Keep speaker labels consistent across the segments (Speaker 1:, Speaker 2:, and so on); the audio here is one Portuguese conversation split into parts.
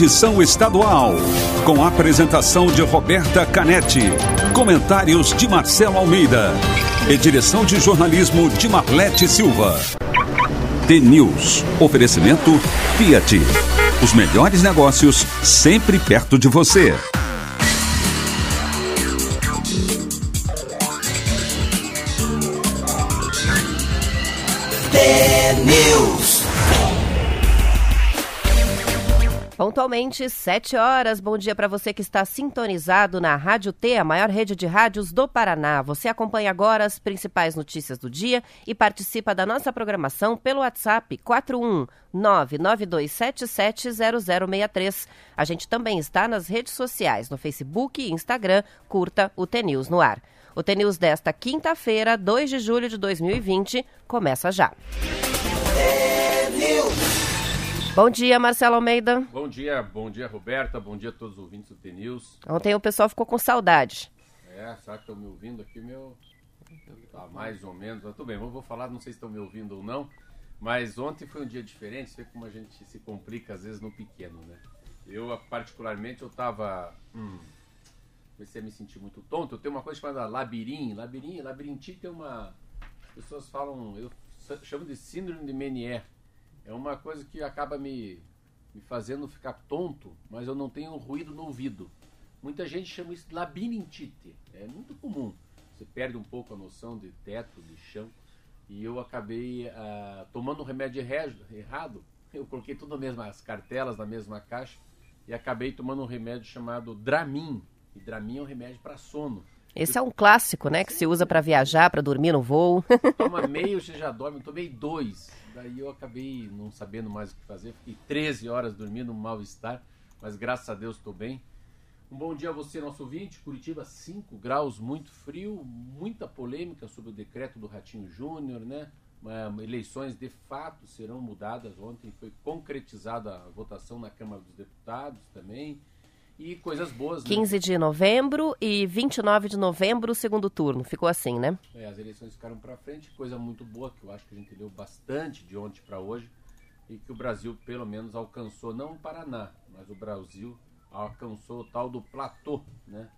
Speaker 1: edição estadual, com apresentação de Roberta Canetti, comentários de Marcelo Almeida e direção de jornalismo de Marlete Silva. T-News, oferecimento Fiat. Os melhores negócios sempre perto de você.
Speaker 2: Pontualmente, 7 horas. Bom dia para você que está sintonizado na Rádio T, a maior rede de rádios do Paraná. Você acompanha agora as principais notícias do dia e participa da nossa programação pelo WhatsApp 41992770063. A gente também está nas redes sociais, no Facebook e Instagram. Curta o T News no ar. O T News desta quinta-feira, 2 de julho de 2020, começa já. Bom dia, Marcelo Almeida.
Speaker 3: Bom dia, bom dia, Roberta. Bom dia a todos os ouvintes do T-News.
Speaker 2: Ontem o pessoal ficou com saudade.
Speaker 3: É, será que estão me ouvindo aqui, meu? Tá mais ou menos. Mas tudo bem, vou falar, não sei se estão me ouvindo ou não. Mas ontem foi um dia diferente, você vê como a gente se complica às vezes no pequeno, né? Eu, particularmente, eu tava. Hum, comecei a me sentir muito tonto. Eu tenho uma coisa chamada labirinto. Labirinto, labirintite é uma. As pessoas falam. Eu chamo de síndrome de Menier é uma coisa que acaba me, me fazendo ficar tonto, mas eu não tenho ruído no ouvido. Muita gente chama isso de labirintite. É muito comum. Você perde um pouco a noção de teto, de chão. E eu acabei uh, tomando um remédio errado. Eu coloquei tudo nas mesmas cartelas, na mesma caixa. E acabei tomando um remédio chamado Dramin. E Dramin é um remédio para sono.
Speaker 2: Esse é um clássico, né? Que se usa para viajar, para dormir no voo.
Speaker 3: Toma meio, você já dorme. Eu tomei dois. Daí eu acabei não sabendo mais o que fazer. Fiquei 13 horas dormindo, um mal-estar. Mas graças a Deus estou bem. Um bom dia a você, nosso ouvinte. Curitiba, 5 graus, muito frio. Muita polêmica sobre o decreto do Ratinho Júnior, né? Eleições de fato serão mudadas. Ontem foi concretizada a votação na Câmara dos Deputados também e coisas boas. Né?
Speaker 2: 15 de novembro e 29 de novembro, o segundo turno. Ficou assim, né?
Speaker 3: É, as eleições ficaram para frente, coisa muito boa que eu acho que a gente leu bastante de ontem para hoje e que o Brasil pelo menos alcançou, não o Paraná, mas o Brasil alcançou o tal do platô, né?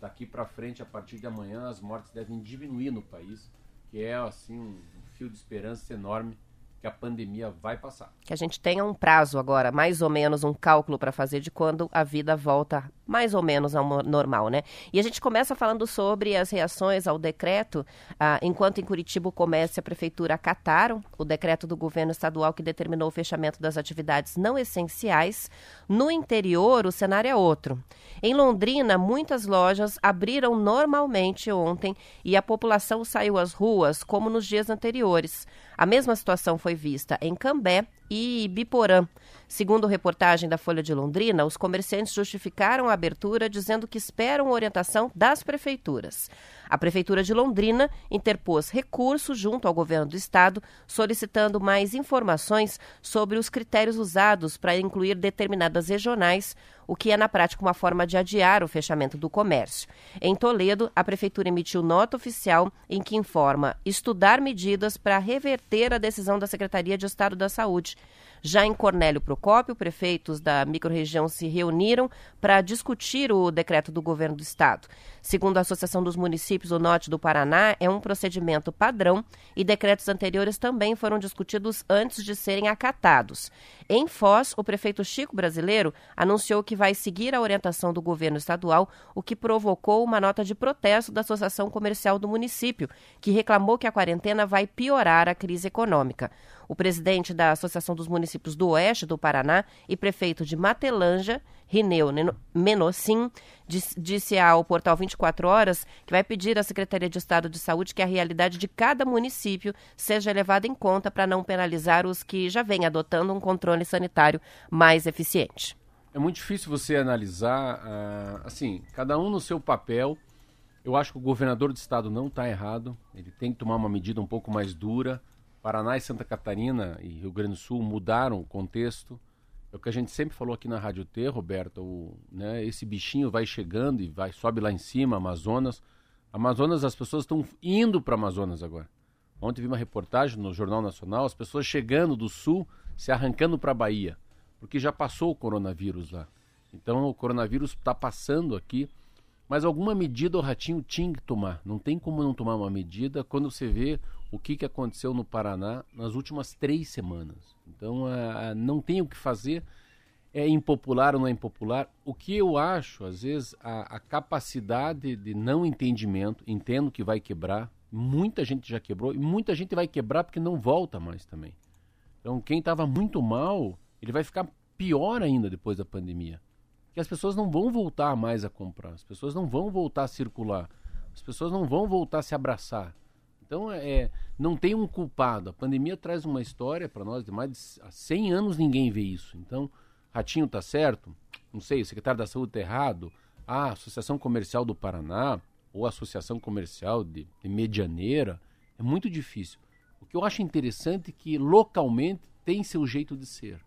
Speaker 3: Daqui para frente, a partir de amanhã, as mortes devem diminuir no país, que é assim um fio de esperança enorme que a pandemia vai passar.
Speaker 2: Que a gente tenha um prazo agora, mais ou menos um cálculo para fazer de quando a vida volta mais ou menos ao normal, né? E a gente começa falando sobre as reações ao decreto, ah, enquanto em Curitiba o comércio e a prefeitura acataram o decreto do governo estadual que determinou o fechamento das atividades não essenciais. No interior, o cenário é outro. Em Londrina, muitas lojas abriram normalmente ontem e a população saiu às ruas como nos dias anteriores. A mesma situação foi vista em Cambé e Biporã. Segundo reportagem da Folha de Londrina, os comerciantes justificaram a abertura dizendo que esperam orientação das prefeituras. A Prefeitura de Londrina interpôs recurso junto ao governo do estado, solicitando mais informações sobre os critérios usados para incluir determinadas regionais, o que é na prática uma forma de adiar o fechamento do comércio. Em Toledo, a Prefeitura emitiu nota oficial em que informa estudar medidas para reverter a decisão da Secretaria de Estado da Saúde. Já em Cornélio Procópio, prefeitos da microrregião se reuniram para discutir o decreto do governo do estado. Segundo a Associação dos Municípios do Norte do Paraná, é um procedimento padrão e decretos anteriores também foram discutidos antes de serem acatados. Em Foz, o prefeito Chico Brasileiro anunciou que vai seguir a orientação do governo estadual, o que provocou uma nota de protesto da Associação Comercial do município, que reclamou que a quarentena vai piorar a crise econômica. O presidente da Associação dos Municípios do Oeste do Paraná e prefeito de Matelanja, Rineu Menossim, disse ao portal 24 Horas que vai pedir à Secretaria de Estado de Saúde que a realidade de cada município seja levada em conta para não penalizar os que já vêm adotando um controle sanitário mais eficiente.
Speaker 3: É muito difícil você analisar, uh, assim, cada um no seu papel. Eu acho que o governador do estado não está errado. Ele tem que tomar uma medida um pouco mais dura. Paraná e Santa Catarina e Rio Grande do Sul mudaram o contexto. É o que a gente sempre falou aqui na Rádio T, Roberto, o, né, esse bichinho vai chegando e vai sobe lá em cima, Amazonas. Amazonas, as pessoas estão indo para Amazonas agora. Ontem vi uma reportagem no Jornal Nacional, as pessoas chegando do sul, se arrancando para a Bahia, porque já passou o coronavírus lá. Então o coronavírus está passando aqui, mas alguma medida o ratinho tinha que tomar. Não tem como não tomar uma medida quando você vê o que, que aconteceu no Paraná nas últimas três semanas. Então a, não tem o que fazer. É impopular ou não é impopular? O que eu acho, às vezes, a, a capacidade de não entendimento, entendo que vai quebrar, muita gente já quebrou e muita gente vai quebrar porque não volta mais também. Então, quem estava muito mal, ele vai ficar pior ainda depois da pandemia. Que as pessoas não vão voltar mais a comprar, as pessoas não vão voltar a circular, as pessoas não vão voltar a se abraçar. Então, é, é não tem um culpado. A pandemia traz uma história para nós de mais de 100 anos ninguém vê isso. Então, Ratinho está certo? Não sei, o secretário da Saúde está errado? A Associação Comercial do Paraná ou a Associação Comercial de, de Medianeira, é muito difícil. O que eu acho interessante é que localmente tem seu jeito de ser.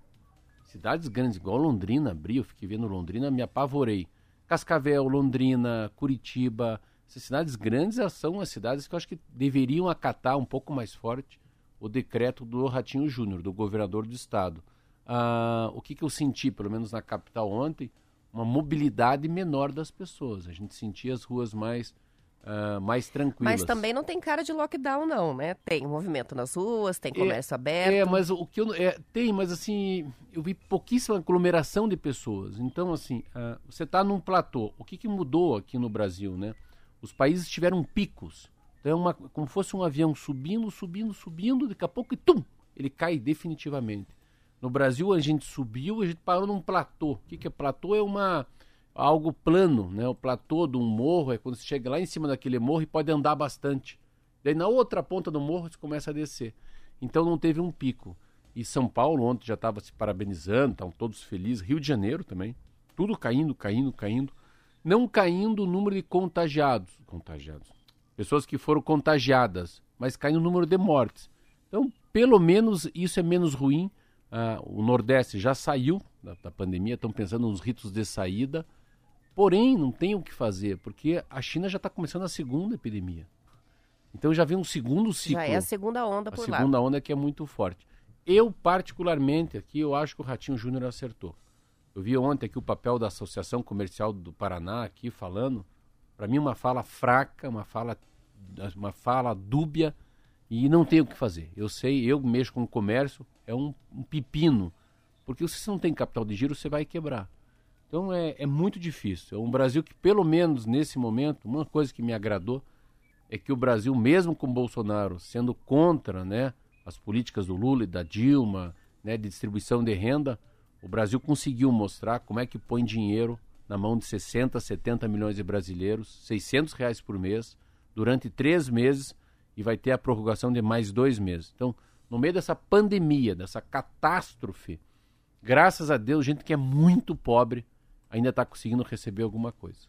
Speaker 3: Cidades grandes, igual Londrina, abriu, fiquei vendo Londrina, me apavorei. Cascavel, Londrina, Curitiba, essas cidades grandes são as cidades que eu acho que deveriam acatar um pouco mais forte o decreto do Ratinho Júnior, do governador do estado. Ah, o que, que eu senti, pelo menos na capital ontem, uma mobilidade menor das pessoas. A gente sentia as ruas mais Uh, mais tranquilas.
Speaker 2: Mas também não tem cara de lockdown, não, né? Tem movimento nas ruas, tem é, comércio é, aberto.
Speaker 3: É, mas o que eu. É, tem, mas assim, eu vi pouquíssima aglomeração de pessoas. Então, assim, uh, você está num platô. O que, que mudou aqui no Brasil, né? Os países tiveram picos. Então, é uma, como fosse um avião subindo, subindo, subindo, daqui a pouco e tum! Ele cai definitivamente. No Brasil, a gente subiu, a gente parou num platô. O que, que é platô? É uma algo plano, né? O platô de um morro é quando você chega lá em cima daquele morro e pode andar bastante. Daí na outra ponta do morro você começa a descer. Então não teve um pico. E São Paulo ontem já estava se parabenizando, estavam todos felizes. Rio de Janeiro também. Tudo caindo, caindo, caindo. Não caindo o número de contagiados. Contagiados. Pessoas que foram contagiadas, mas caindo o número de mortes. Então, pelo menos isso é menos ruim. Ah, o Nordeste já saiu da, da pandemia, estão pensando nos ritos de saída. Porém, não tem o que fazer, porque a China já está começando a segunda epidemia. Então já vem um segundo ciclo. Já
Speaker 2: é a segunda onda por
Speaker 3: lá. A segunda onda que é muito forte. Eu, particularmente, aqui, eu acho que o Ratinho Júnior acertou. Eu vi ontem aqui o papel da Associação Comercial do Paraná aqui falando. Para mim, uma fala fraca, uma fala, uma fala dúbia e não tem o que fazer. Eu sei, eu mexo com o comércio, é um, um pepino. Porque se você não tem capital de giro, você vai quebrar. Então é, é muito difícil. É um Brasil que, pelo menos nesse momento, uma coisa que me agradou é que o Brasil, mesmo com Bolsonaro sendo contra né, as políticas do Lula e da Dilma, né, de distribuição de renda, o Brasil conseguiu mostrar como é que põe dinheiro na mão de 60, 70 milhões de brasileiros, 600 reais por mês, durante três meses e vai ter a prorrogação de mais dois meses. Então, no meio dessa pandemia, dessa catástrofe, graças a Deus, gente que é muito pobre ainda está conseguindo receber alguma coisa.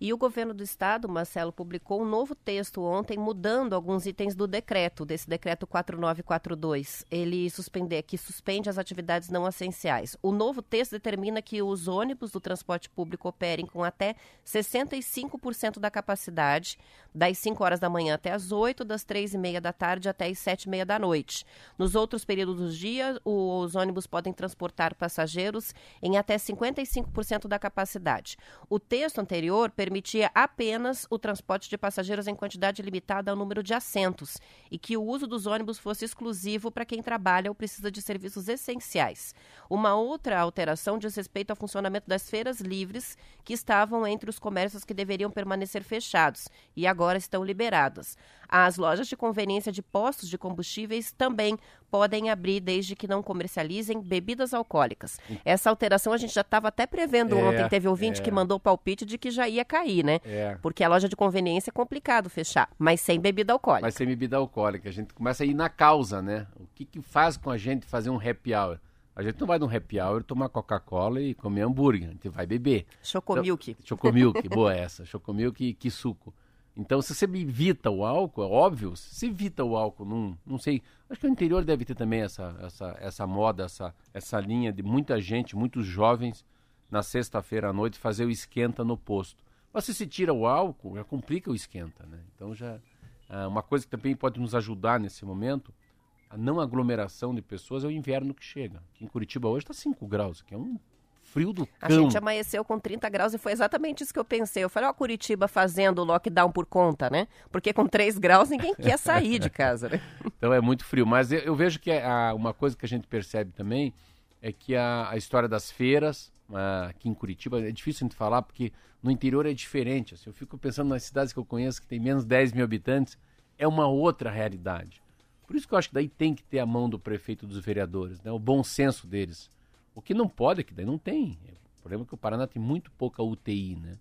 Speaker 2: E o governo do estado, Marcelo, publicou um novo texto ontem, mudando alguns itens do decreto, desse decreto 4942. Ele suspender, que suspende as atividades não essenciais. O novo texto determina que os ônibus do transporte público operem com até 65% da capacidade, das 5 horas da manhã até as 8, das 3 e meia da tarde até as 7 e meia da noite. Nos outros períodos do dia, os ônibus podem transportar passageiros em até 55% da capacidade. O texto anterior permitia apenas o transporte de passageiros em quantidade limitada ao número de assentos e que o uso dos ônibus fosse exclusivo para quem trabalha ou precisa de serviços essenciais. Uma outra alteração diz respeito ao funcionamento das feiras livres, que estavam entre os comércios que deveriam permanecer fechados e agora estão liberadas. As lojas de conveniência de postos de combustíveis também podem abrir desde que não comercializem bebidas alcoólicas. Essa alteração a gente já estava até prevendo é, ontem. Teve ouvinte é. que mandou o palpite de que já ia cair, né? É. Porque a loja de conveniência é complicado fechar, mas sem bebida alcoólica.
Speaker 3: Mas sem bebida alcoólica. A gente começa a ir na causa, né? O que, que faz com a gente fazer um happy hour? A gente não vai num happy hour tomar Coca-Cola e comer hambúrguer. A gente vai beber.
Speaker 2: Chocomilk.
Speaker 3: Então, chocomilk, boa essa. Chocomilk e que suco. Então, se você evita o álcool, é óbvio, se você evita o álcool, não, não sei. Acho que o interior deve ter também essa, essa, essa moda, essa, essa linha de muita gente, muitos jovens, na sexta-feira à noite, fazer o esquenta no posto. Mas se se tira o álcool, já complica o esquenta, né? Então, já. É uma coisa que também pode nos ajudar nesse momento a não aglomeração de pessoas é o inverno que chega. Aqui em Curitiba hoje está 5 graus, que é um frio do cão.
Speaker 2: A gente amanheceu com 30 graus e foi exatamente isso que eu pensei. Eu falei, ó, Curitiba fazendo lockdown por conta, né? Porque com 3 graus ninguém quer sair de casa, né?
Speaker 3: Então é muito frio. Mas eu, eu vejo que a, uma coisa que a gente percebe também é que a, a história das feiras, a, aqui em Curitiba, é difícil a gente falar porque no interior é diferente. Assim, eu fico pensando nas cidades que eu conheço que tem menos 10 mil habitantes, é uma outra realidade. Por isso que eu acho que daí tem que ter a mão do prefeito e dos vereadores, né? o bom senso deles o que não pode, é que daí não tem. O problema é que o Paraná tem muito pouca UTI, né?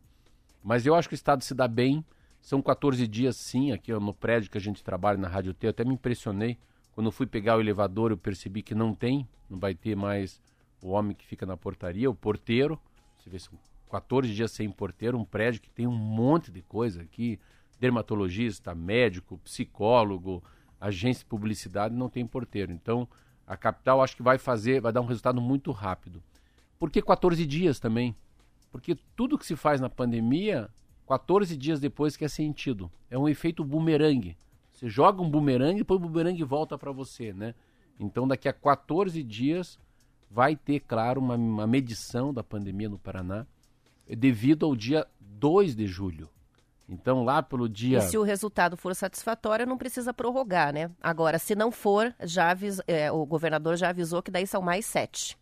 Speaker 3: Mas eu acho que o Estado se dá bem. São 14 dias, sim, aqui no prédio que a gente trabalha na Rádio T. Eu até me impressionei. Quando fui pegar o elevador, eu percebi que não tem. Não vai ter mais o homem que fica na portaria, o porteiro. Você vê, são 14 dias sem porteiro. Um prédio que tem um monte de coisa aqui. Dermatologista, médico, psicólogo, agência de publicidade, não tem porteiro. Então, a capital acho que vai fazer, vai dar um resultado muito rápido. Por que 14 dias também? Porque tudo que se faz na pandemia, 14 dias depois que é sentido. É um efeito bumerangue. Você joga um bumerangue e depois o bumerangue volta para você, né? Então daqui a 14 dias vai ter, claro, uma, uma medição da pandemia no Paraná devido ao dia 2 de julho. Então, lá pelo dia.
Speaker 2: E se o resultado for satisfatório, não precisa prorrogar, né? Agora, se não for, já avis... É, o governador já avisou que daí são mais sete.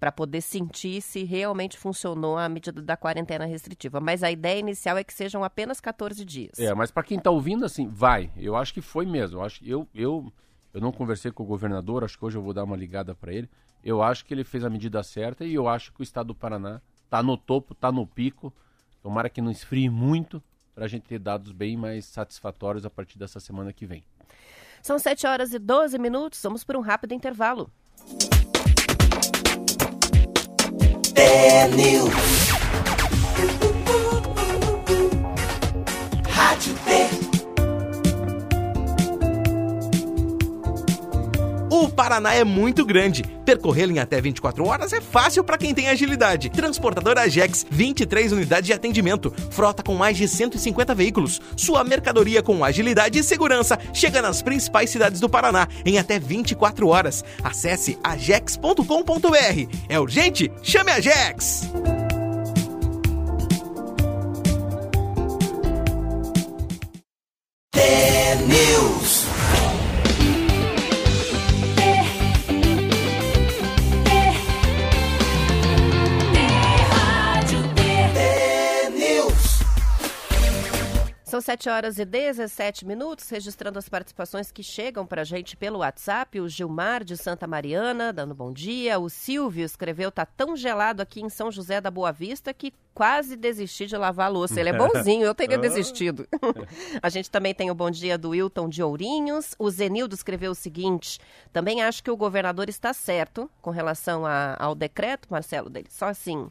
Speaker 2: Para poder sentir se realmente funcionou a medida da quarentena restritiva. Mas a ideia inicial é que sejam apenas 14 dias.
Speaker 3: É, mas para quem está ouvindo, assim, vai. Eu acho que foi mesmo. Eu, acho, eu, eu, eu não conversei com o governador, acho que hoje eu vou dar uma ligada para ele. Eu acho que ele fez a medida certa e eu acho que o estado do Paraná está no topo, está no pico. Tomara que não esfrie muito, para a gente ter dados bem mais satisfatórios a partir dessa semana que vem.
Speaker 2: São 7 horas e 12 minutos, vamos por um rápido intervalo.
Speaker 4: É
Speaker 5: Paraná é muito grande. Percorrê-lo em até 24 horas é fácil para quem tem agilidade. Transportadora Ajex, 23 unidades de atendimento, frota com mais de 150 veículos. Sua mercadoria com agilidade e segurança chega nas principais cidades do Paraná em até 24 horas. Acesse ajex.com.br. É urgente? Chame a Ajex!
Speaker 2: 7 horas e 17 minutos, registrando as participações que chegam para a gente pelo WhatsApp. O Gilmar de Santa Mariana, dando bom dia. O Silvio escreveu: tá tão gelado aqui em São José da Boa Vista que quase desisti de lavar a louça. Ele é bonzinho, eu teria desistido. a gente também tem o bom dia do Wilton de Ourinhos. O Zenildo escreveu o seguinte: também acho que o governador está certo com relação a- ao decreto, Marcelo, dele. Só assim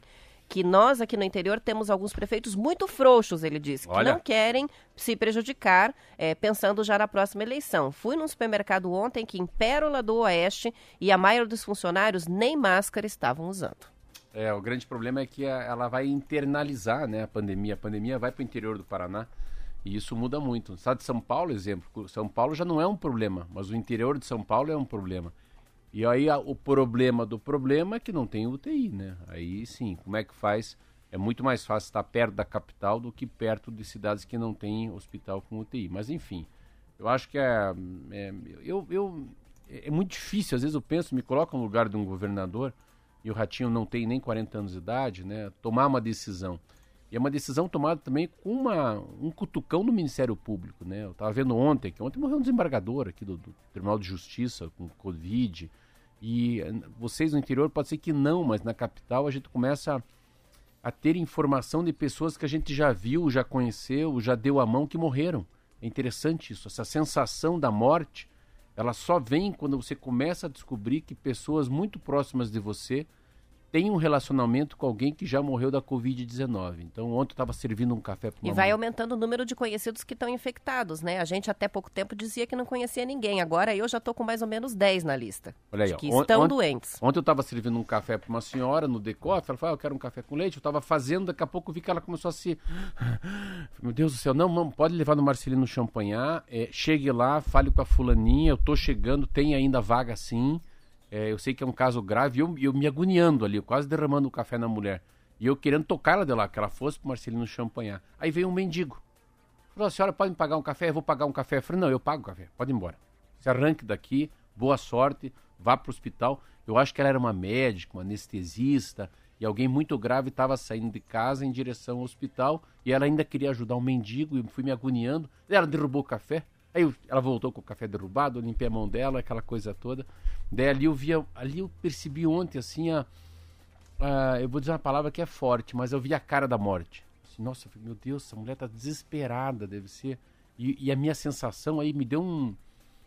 Speaker 2: que nós aqui no interior temos alguns prefeitos muito frouxos, ele disse, que
Speaker 3: Olha.
Speaker 2: não querem se prejudicar, eh, pensando já na próxima eleição. Fui num supermercado ontem que em Pérola do Oeste e a maioria dos funcionários nem máscara estavam usando.
Speaker 3: É, o grande problema é que a- ela vai internalizar né, a pandemia. A pandemia vai para o interior do Paraná e isso muda muito. No estado de São Paulo, exemplo, São Paulo já não é um problema, mas o interior de São Paulo é um problema. E aí a- o problema do problema é que não tem UTI, né? Aí sim, como é que faz? É muito mais fácil estar perto da capital do que perto de cidades que não têm hospital com UTI. Mas enfim, eu acho que é, é- eu, eu, é muito difícil. Às vezes eu penso, me coloco no lugar de um governador e o Ratinho não tem nem 40 anos de idade, né? Tomar uma decisão. E é uma decisão tomada também com uma, um cutucão do Ministério Público, né? Eu estava vendo ontem que ontem morreu um desembargador aqui do, do Tribunal de Justiça com Covid. E vocês no interior pode ser que não, mas na capital a gente começa a, a ter informação de pessoas que a gente já viu, já conheceu, já deu a mão que morreram. É interessante isso, essa sensação da morte, ela só vem quando você começa a descobrir que pessoas muito próximas de você tem um relacionamento com alguém que já morreu da Covid-19. Então, ontem eu estava servindo um café para uma
Speaker 2: E vai
Speaker 3: mãe.
Speaker 2: aumentando o número de conhecidos que estão infectados, né? A gente até pouco tempo dizia que não conhecia ninguém. Agora eu já tô com mais ou menos 10 na lista.
Speaker 3: Olha aí, ó.
Speaker 2: que estão doentes.
Speaker 3: Ontem eu estava servindo um café para uma senhora no decoff, ela falou, ah, eu quero um café com leite, eu estava fazendo, daqui a pouco vi que ela começou a se... Meu Deus do céu, não, não, pode levar no Marcelino Champanhar, é, chegue lá, fale com a fulaninha, eu tô chegando, tem ainda vaga sim, é, eu sei que é um caso grave, eu, eu me agoniando ali, eu quase derramando o café na mulher, e eu querendo tocar ela de lá, que ela fosse pro Marcelino Champanhar. Aí veio um mendigo, falou, a senhora pode me pagar um café? Eu vou pagar um café. Eu falei, não, eu pago o café, pode ir embora. Se arranque daqui, boa sorte, vá para o hospital. Eu acho que ela era uma médica, uma anestesista, e alguém muito grave estava saindo de casa em direção ao hospital, e ela ainda queria ajudar um mendigo, e fui me agoniando. Ela derrubou o café, aí eu- ela voltou com o café derrubado, eu limpei a mão dela, aquela coisa toda. Daí ali eu via, ali eu percebi ontem, assim, a, ah, eu vou dizer uma palavra que é forte, mas eu vi a cara da morte. Assim, nossa, meu Deus, essa mulher tá desesperada, deve ser. E, e a minha sensação aí me deu um.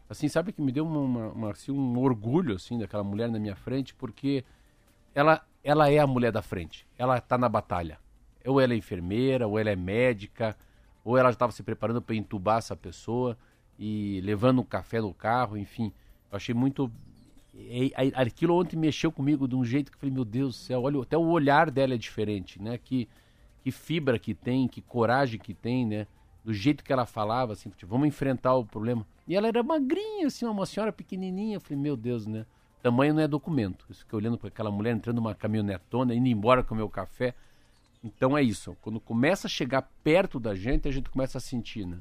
Speaker 3: Assim, sabe que me deu uma, uma- uma- assim, um orgulho, assim, daquela mulher na minha frente, porque ela, ela é a mulher da frente. Ela tá na batalha. Ou ela é enfermeira, ou ela é médica, ou ela estava se preparando para entubar essa pessoa e levando um café no carro, enfim. Eu achei muito. Aquilo ontem mexeu comigo de um jeito que eu falei, meu Deus do céu, olha, até o olhar dela é diferente, né? Que, que fibra que tem, que coragem que tem, né? Do jeito que ela falava, assim, tipo, vamos enfrentar o problema. E ela era magrinha, assim, uma senhora pequenininha. Eu falei, meu Deus, né? Tamanho não é documento. Eu fiquei olhando para aquela mulher entrando numa caminhonetona, indo embora com o meu café. Então é isso. Quando começa a chegar perto da gente, a gente começa a sentir, né?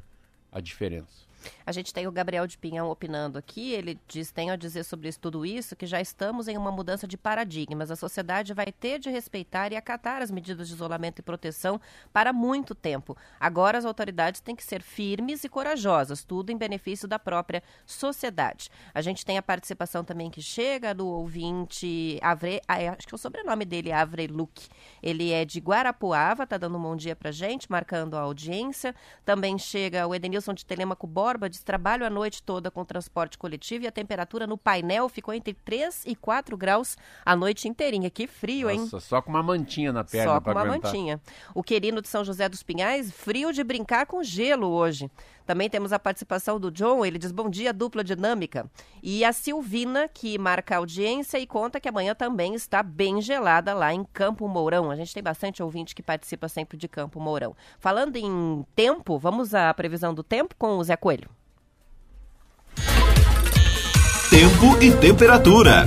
Speaker 3: A diferença.
Speaker 2: A gente tem o Gabriel de Pinhão opinando aqui. Ele diz: tenho a dizer sobre isso, tudo isso, que já estamos em uma mudança de paradigmas. A sociedade vai ter de respeitar e acatar as medidas de isolamento e proteção para muito tempo. Agora as autoridades têm que ser firmes e corajosas, tudo em benefício da própria sociedade. A gente tem a participação também que chega do ouvinte Avre, acho que é o sobrenome dele é Avre Luque. Ele é de Guarapuava, tá dando um bom dia pra gente, marcando a audiência. Também chega o Edenilson de Telemaco Borba, diz trabalho a noite toda com transporte coletivo e a temperatura no painel ficou entre 3 e 4 graus a noite inteirinha. Que frio, hein?
Speaker 3: Nossa, só com uma mantinha na perna
Speaker 2: Só com uma
Speaker 3: aguentar.
Speaker 2: mantinha. O querido de São José dos Pinhais, frio de brincar com gelo hoje. Também temos a participação do John, ele diz bom dia, dupla dinâmica. E a Silvina, que marca a audiência e conta que amanhã também está bem gelada lá em Campo Mourão. A gente tem bastante ouvinte que participa sempre de Campo Mourão. Falando em tempo, vamos à previsão do tempo com o Zé Coelho.
Speaker 6: Tempo e temperatura.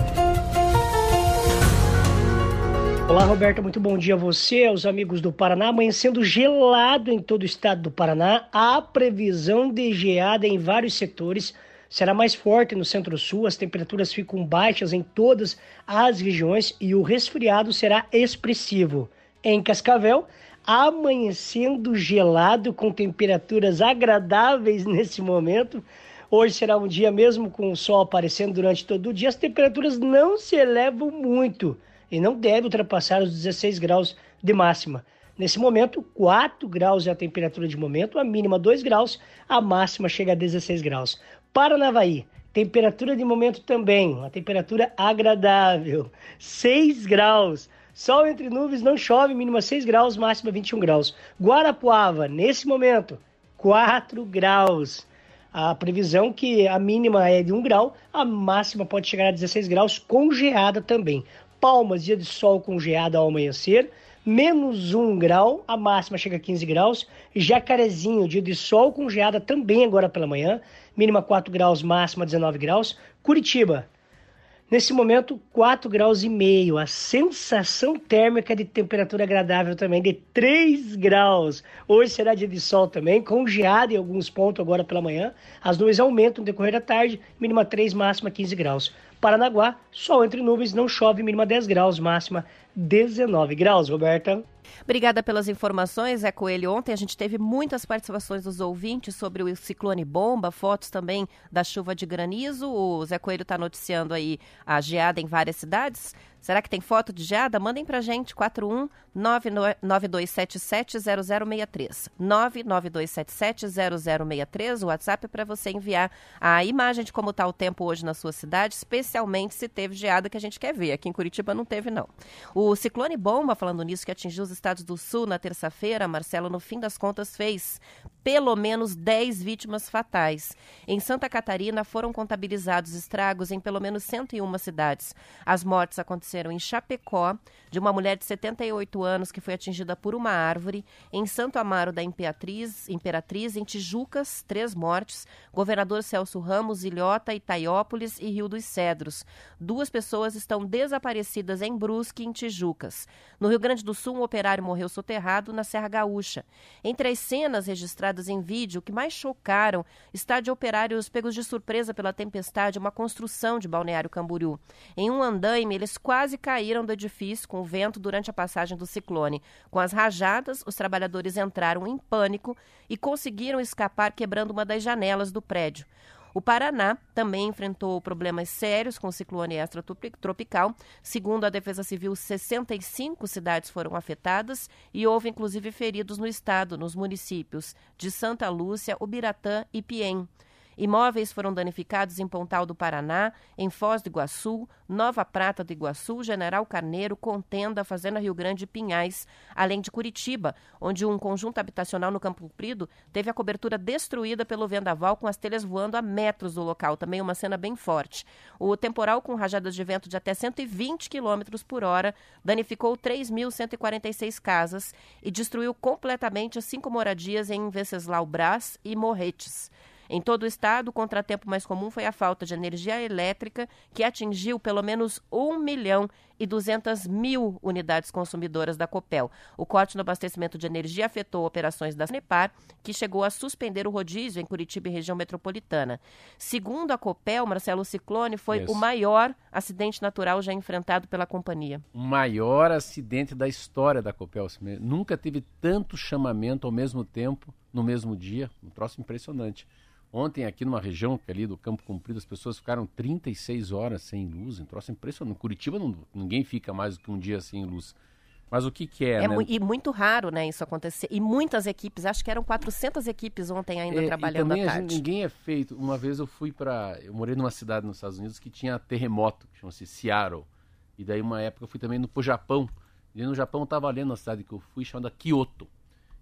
Speaker 7: Olá, Roberta, muito bom dia a você, aos amigos do Paraná. Amanhecendo gelado em todo o estado do Paraná. Há previsão de geada em vários setores. Será mais forte no centro-sul, as temperaturas ficam baixas em todas as regiões e o resfriado será expressivo. Em Cascavel, amanhecendo gelado com temperaturas agradáveis nesse momento. Hoje será um dia mesmo com o sol aparecendo durante todo o dia, as temperaturas não se elevam muito e não deve ultrapassar os 16 graus de máxima. Nesse momento, 4 graus é a temperatura de momento, a mínima 2 graus, a máxima chega a 16 graus. Paranavaí, temperatura de momento também, uma temperatura agradável, 6 graus. Sol entre nuvens, não chove, mínima 6 graus, máxima 21 graus. Guarapuava, nesse momento, 4 graus. A previsão que a mínima é de 1 grau, a máxima pode chegar a 16 graus, com geada também. Palmas, dia de sol com geada ao amanhecer, menos 1 grau, a máxima chega a 15 graus. Jacarezinho, dia de sol com geada também agora pela manhã, mínima 4 graus, máxima 19 graus. Curitiba, Nesse momento, 4 graus e meio. A sensação térmica de temperatura agradável também de 3 graus. Hoje será dia de sol também, com geada em alguns pontos agora pela manhã. As nuvens aumentam no decorrer da tarde, mínima 3, máxima 15 graus. Paranaguá, sol entre nuvens, não chove, mínima 10 graus, máxima 19 graus, Roberta.
Speaker 2: Obrigada pelas informações, Zé Coelho. Ontem a gente teve muitas participações dos ouvintes sobre o ciclone bomba, fotos também da chuva de granizo. O Zé Coelho está noticiando aí a geada em várias cidades. Será que tem foto de geada? Mandem pra gente, 41 992770063. 992770063. O WhatsApp é para você enviar a imagem de como está o tempo hoje na sua cidade, especialmente se teve geada que a gente quer ver. Aqui em Curitiba não teve, não. Ciclone bomba, falando nisso, que atingiu os estados do sul na terça-feira, Marcelo, no fim das contas, fez pelo menos 10 vítimas fatais. Em Santa Catarina foram contabilizados estragos em pelo menos 101 cidades. As mortes aconteceram em Chapecó, de uma mulher de 78 anos que foi atingida por uma árvore, em Santo Amaro da Imperatriz, Imperatriz em Tijucas, três mortes, governador Celso Ramos, Ilhota, Itaiópolis e Rio dos Cedros. Duas pessoas estão desaparecidas em Brusque, em Tijucas. No Rio Grande do Sul, um operário morreu soterrado na Serra Gaúcha. Entre as cenas registradas em vídeo, o que mais chocaram está de operários pegos de surpresa pela tempestade, uma construção de Balneário Camboriú. Em um andaime, eles quase caíram do edifício com o vento durante a passagem do ciclone. Com as rajadas, os trabalhadores entraram em pânico e conseguiram escapar quebrando uma das janelas do prédio. O Paraná também enfrentou problemas sérios com o ciclone extratropical. Segundo a Defesa Civil, 65 cidades foram afetadas e houve inclusive feridos no estado, nos municípios de Santa Lúcia, Ubiratã e Piem. Imóveis foram danificados em Pontal do Paraná, em Foz do Iguaçu, Nova Prata do Iguaçu, General Carneiro, Contenda, Fazenda Rio Grande e Pinhais, além de Curitiba, onde um conjunto habitacional no Campo Comprido teve a cobertura destruída pelo vendaval com as telhas voando a metros do local, também uma cena bem forte. O temporal com rajadas de vento de até 120 km por hora danificou 3.146 casas e destruiu completamente cinco moradias em Venceslau Brás e Morretes. Em todo o estado, o contratempo mais comum foi a falta de energia elétrica, que atingiu pelo menos 1 milhão e 200 mil unidades consumidoras da Copel. O corte no abastecimento de energia afetou operações da Sanepar, que chegou a suspender o rodízio em Curitiba e região metropolitana. Segundo a Copel, Marcelo Ciclone foi o maior acidente natural já enfrentado pela companhia.
Speaker 3: O maior acidente da história da Copel. Nunca teve tanto chamamento ao mesmo tempo, no mesmo dia. Um troço impressionante. Ontem, aqui numa região que é ali do Campo Comprido, as pessoas ficaram 36 horas sem luz. Um troço impressionante. Em Curitiba, não- ninguém fica mais do que um dia sem luz. Mas o que, que é,
Speaker 2: É
Speaker 3: né?
Speaker 2: e muito raro, né, isso acontecer. E muitas equipes, acho que eram 400 equipes ontem ainda
Speaker 3: É,
Speaker 2: trabalhando
Speaker 3: e também
Speaker 2: à
Speaker 3: a gente-
Speaker 2: tarde.
Speaker 3: ninguém é feito. Uma vez eu fui para, eu morei numa cidade nos Estados Unidos que tinha terremoto, que chama-se Seattle. E daí uma época eu fui também no pro Japão. E no Japão eu estava lendo uma cidade que eu fui chamada Kyoto.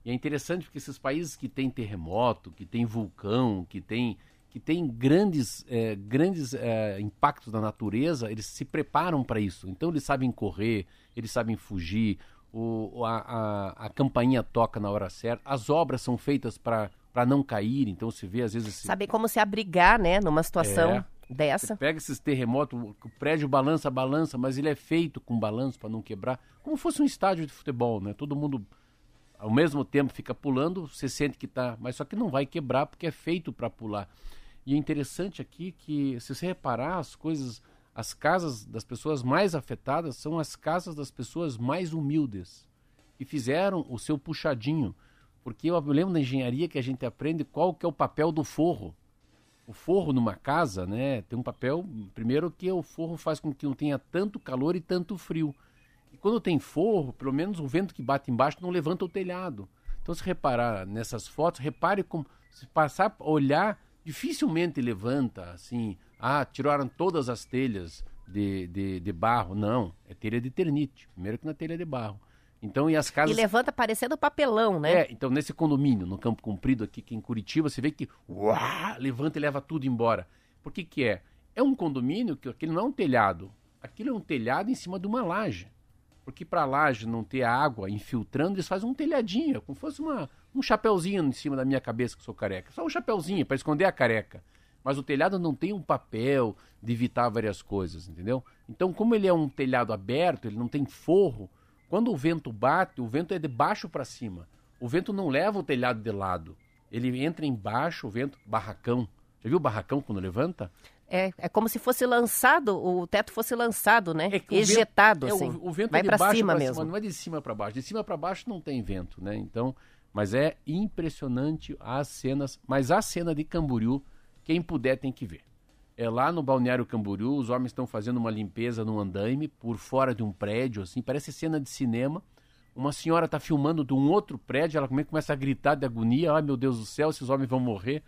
Speaker 3: E é interessante porque esses países que têm terremoto, que têm vulcão, que têm que tem grandes, eh, grandes eh, impactos na natureza, eles se preparam para isso. Então eles sabem correr, eles sabem fugir, o, a, a, a campainha toca na hora certa, as obras são feitas para não cair, então se vê às vezes... esse-
Speaker 2: Saber como se abrigar, né, numa situação
Speaker 3: É.
Speaker 2: dessa.
Speaker 3: Você pega esses terremotos, o o prédio balança, balança, mas ele é feito com balanço para não quebrar, como fosse um estádio de futebol, né? Todo mundo ao mesmo tempo fica pulando, você sente que tá, mas só que não vai quebrar porque é feito para pular. E é interessante aqui que se você reparar as coisas, as casas das pessoas mais afetadas são as casas das pessoas mais humildes que fizeram o seu puxadinho, porque eu lembro da engenharia que a gente aprende qual que é o papel do forro o forro numa casa, né, tem um papel, primeiro que o forro faz com que não tenha tanto calor e tanto frio. E quando tem forro, pelo menos o vento que bate embaixo não levanta o telhado. Então se reparar nessas fotos, repare como se passar a olhar, dificilmente levanta assim, ah, tiraram todas as telhas de, de, de barro. Não, é telha de ternite, primeiro que na telha de barro. Então, e as
Speaker 2: E
Speaker 3: casas
Speaker 2: levanta parecendo papelão, né?
Speaker 3: é, então nesse condomínio, no Campo Comprido aqui, em Curitiba, você vê que uá, levanta e leva tudo embora. Por que que é? É um condomínio que aquilo não é um telhado. Aquilo é um telhado em cima de uma laje. Porque para a laje não ter água infiltrando, eles fazem um telhadinho, como se fosse uma, um chapeuzinho em cima da minha cabeça, que sou careca. Só um chapeuzinho para esconder a careca. Mas o telhado não tem um papel de evitar várias coisas, entendeu? Então, como ele é um telhado aberto, ele não tem forro, quando o vento bate, o vento é de baixo para cima. O vento não leva o telhado de lado. Ele entra embaixo, o vento, barracão. Já viu o barracão quando levanta?
Speaker 2: É, é como se fosse lançado, o teto fosse lançado, né?
Speaker 3: É que o vento-
Speaker 2: Ejetado,
Speaker 3: é,
Speaker 2: assim.
Speaker 3: o, o vento
Speaker 2: Vai
Speaker 3: é baixo
Speaker 2: cima mesmo.
Speaker 3: não é de cima para baixo. De cima para baixo não tem vento, né? Então, mas é impressionante as cenas. Mas a cena de Camboriú, quem puder tem que ver. É lá no Balneário Camboriú, os homens estão fazendo uma limpeza no andaime, por fora de um prédio, assim, parece cena de cinema. Uma senhora está filmando de um outro prédio, ela começa a gritar de agonia, ai meu Deus do céu, esses homens vão morrer.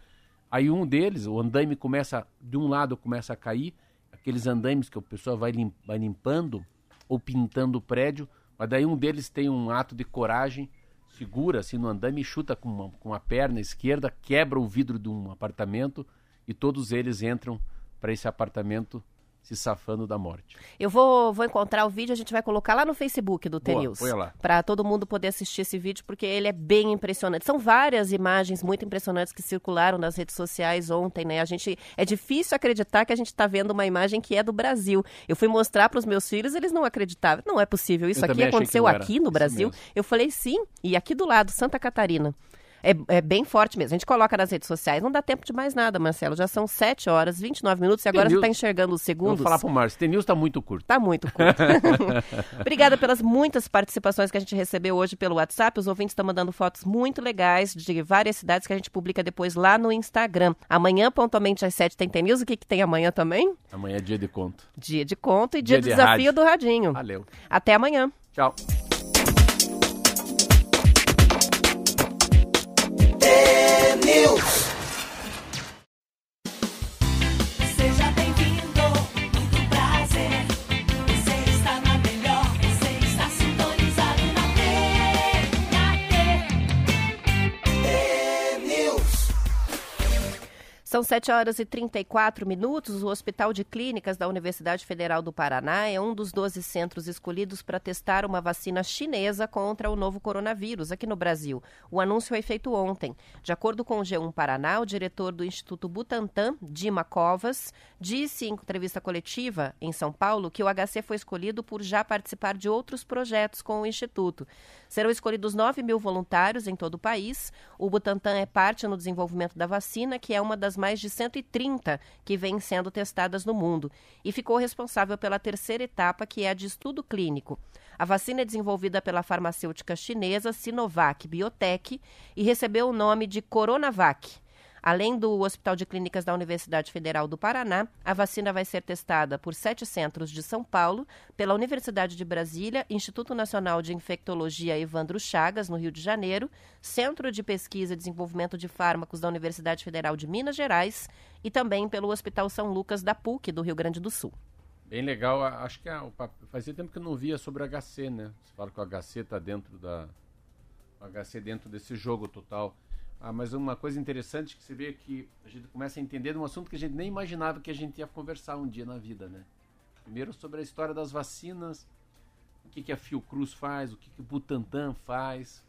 Speaker 3: Aí um deles, o andaime começa, de um lado começa a cair, aqueles andaimes que a pessoa vai, vai limpando ou pintando o prédio, mas daí um deles tem um ato de coragem, segura assim no andaime, chuta com uma, com a perna esquerda, quebra o vidro de um apartamento e todos eles entram para esse apartamento se safando da morte.
Speaker 2: Eu vou, vou encontrar o vídeo, a gente vai colocar lá no Facebook do T-News. Para todo mundo poder assistir esse vídeo, porque ele é bem impressionante. São várias imagens muito impressionantes que circularam nas redes sociais ontem, né? A gente é difícil acreditar que a gente está vendo uma imagem que é do Brasil. Eu fui mostrar para os meus filhos, eles não acreditavam. Não é possível. Isso
Speaker 3: Eu
Speaker 2: aqui aconteceu aqui no Brasil. Eu falei sim, e aqui do lado, Santa Catarina. É, é bem forte mesmo. A gente coloca nas redes sociais. Não dá tempo de mais nada, Marcelo. Já são 7 horas, 29 minutos e agora você está enxergando os segundos.
Speaker 3: vou falar pro Márcio, T-News está muito curto.
Speaker 2: Tá muito curto. Obrigada pelas muitas participações que a gente recebeu hoje pelo WhatsApp. Os ouvintes estão mandando fotos muito legais de várias cidades que a gente publica depois lá no Instagram. Amanhã, pontualmente às 7 tem T-News. O que, que tem amanhã também?
Speaker 3: Amanhã é dia de conto.
Speaker 2: Dia de conto e dia,
Speaker 3: Dia
Speaker 2: de
Speaker 3: de
Speaker 2: desafio
Speaker 3: rádio.
Speaker 2: do Radinho.
Speaker 3: Valeu.
Speaker 2: Até amanhã.
Speaker 3: Tchau.
Speaker 4: T-News.
Speaker 2: São 7 horas e 34 minutos. O Hospital de Clínicas da Universidade Federal do Paraná é um dos 12 centros escolhidos para testar uma vacina chinesa contra o novo coronavírus aqui no Brasil. O anúncio foi feito ontem. De acordo com o G1 Paraná, o diretor do Instituto Butantan, Dima Covas, disse em entrevista coletiva em São Paulo que o HC foi escolhido por já participar de outros projetos com o Instituto. Serão escolhidos 9 mil voluntários em todo o país. O Butantan é parte no desenvolvimento da vacina, que é uma das mais de 130 que vêm sendo testadas no mundo, e ficou responsável pela terceira etapa, que é a de estudo clínico. A vacina é desenvolvida pela farmacêutica chinesa Sinovac Biotech e recebeu o nome de Coronavac. Além do Hospital de Clínicas da Universidade Federal do Paraná, a vacina vai ser testada por sete centros de São Paulo, pela Universidade de Brasília, Instituto Nacional de Infectologia Evandro Chagas, no Rio de Janeiro, Centro de Pesquisa e Desenvolvimento de Fármacos da Universidade Federal de Minas Gerais e também pelo Hospital São Lucas da PUC, do Rio Grande do Sul.
Speaker 3: Bem legal. Acho que fazia tempo que eu não via sobre HC, né? Você fala que o HC está dentro da. O HC dentro desse jogo total. Ah, mas uma coisa interessante que você vê é que a gente começa a entender de um assunto que a gente nem imaginava que a gente ia conversar um dia na vida, né? Primeiro sobre a história das vacinas, o que, que a Fiocruz faz, o que, que o Butantan faz.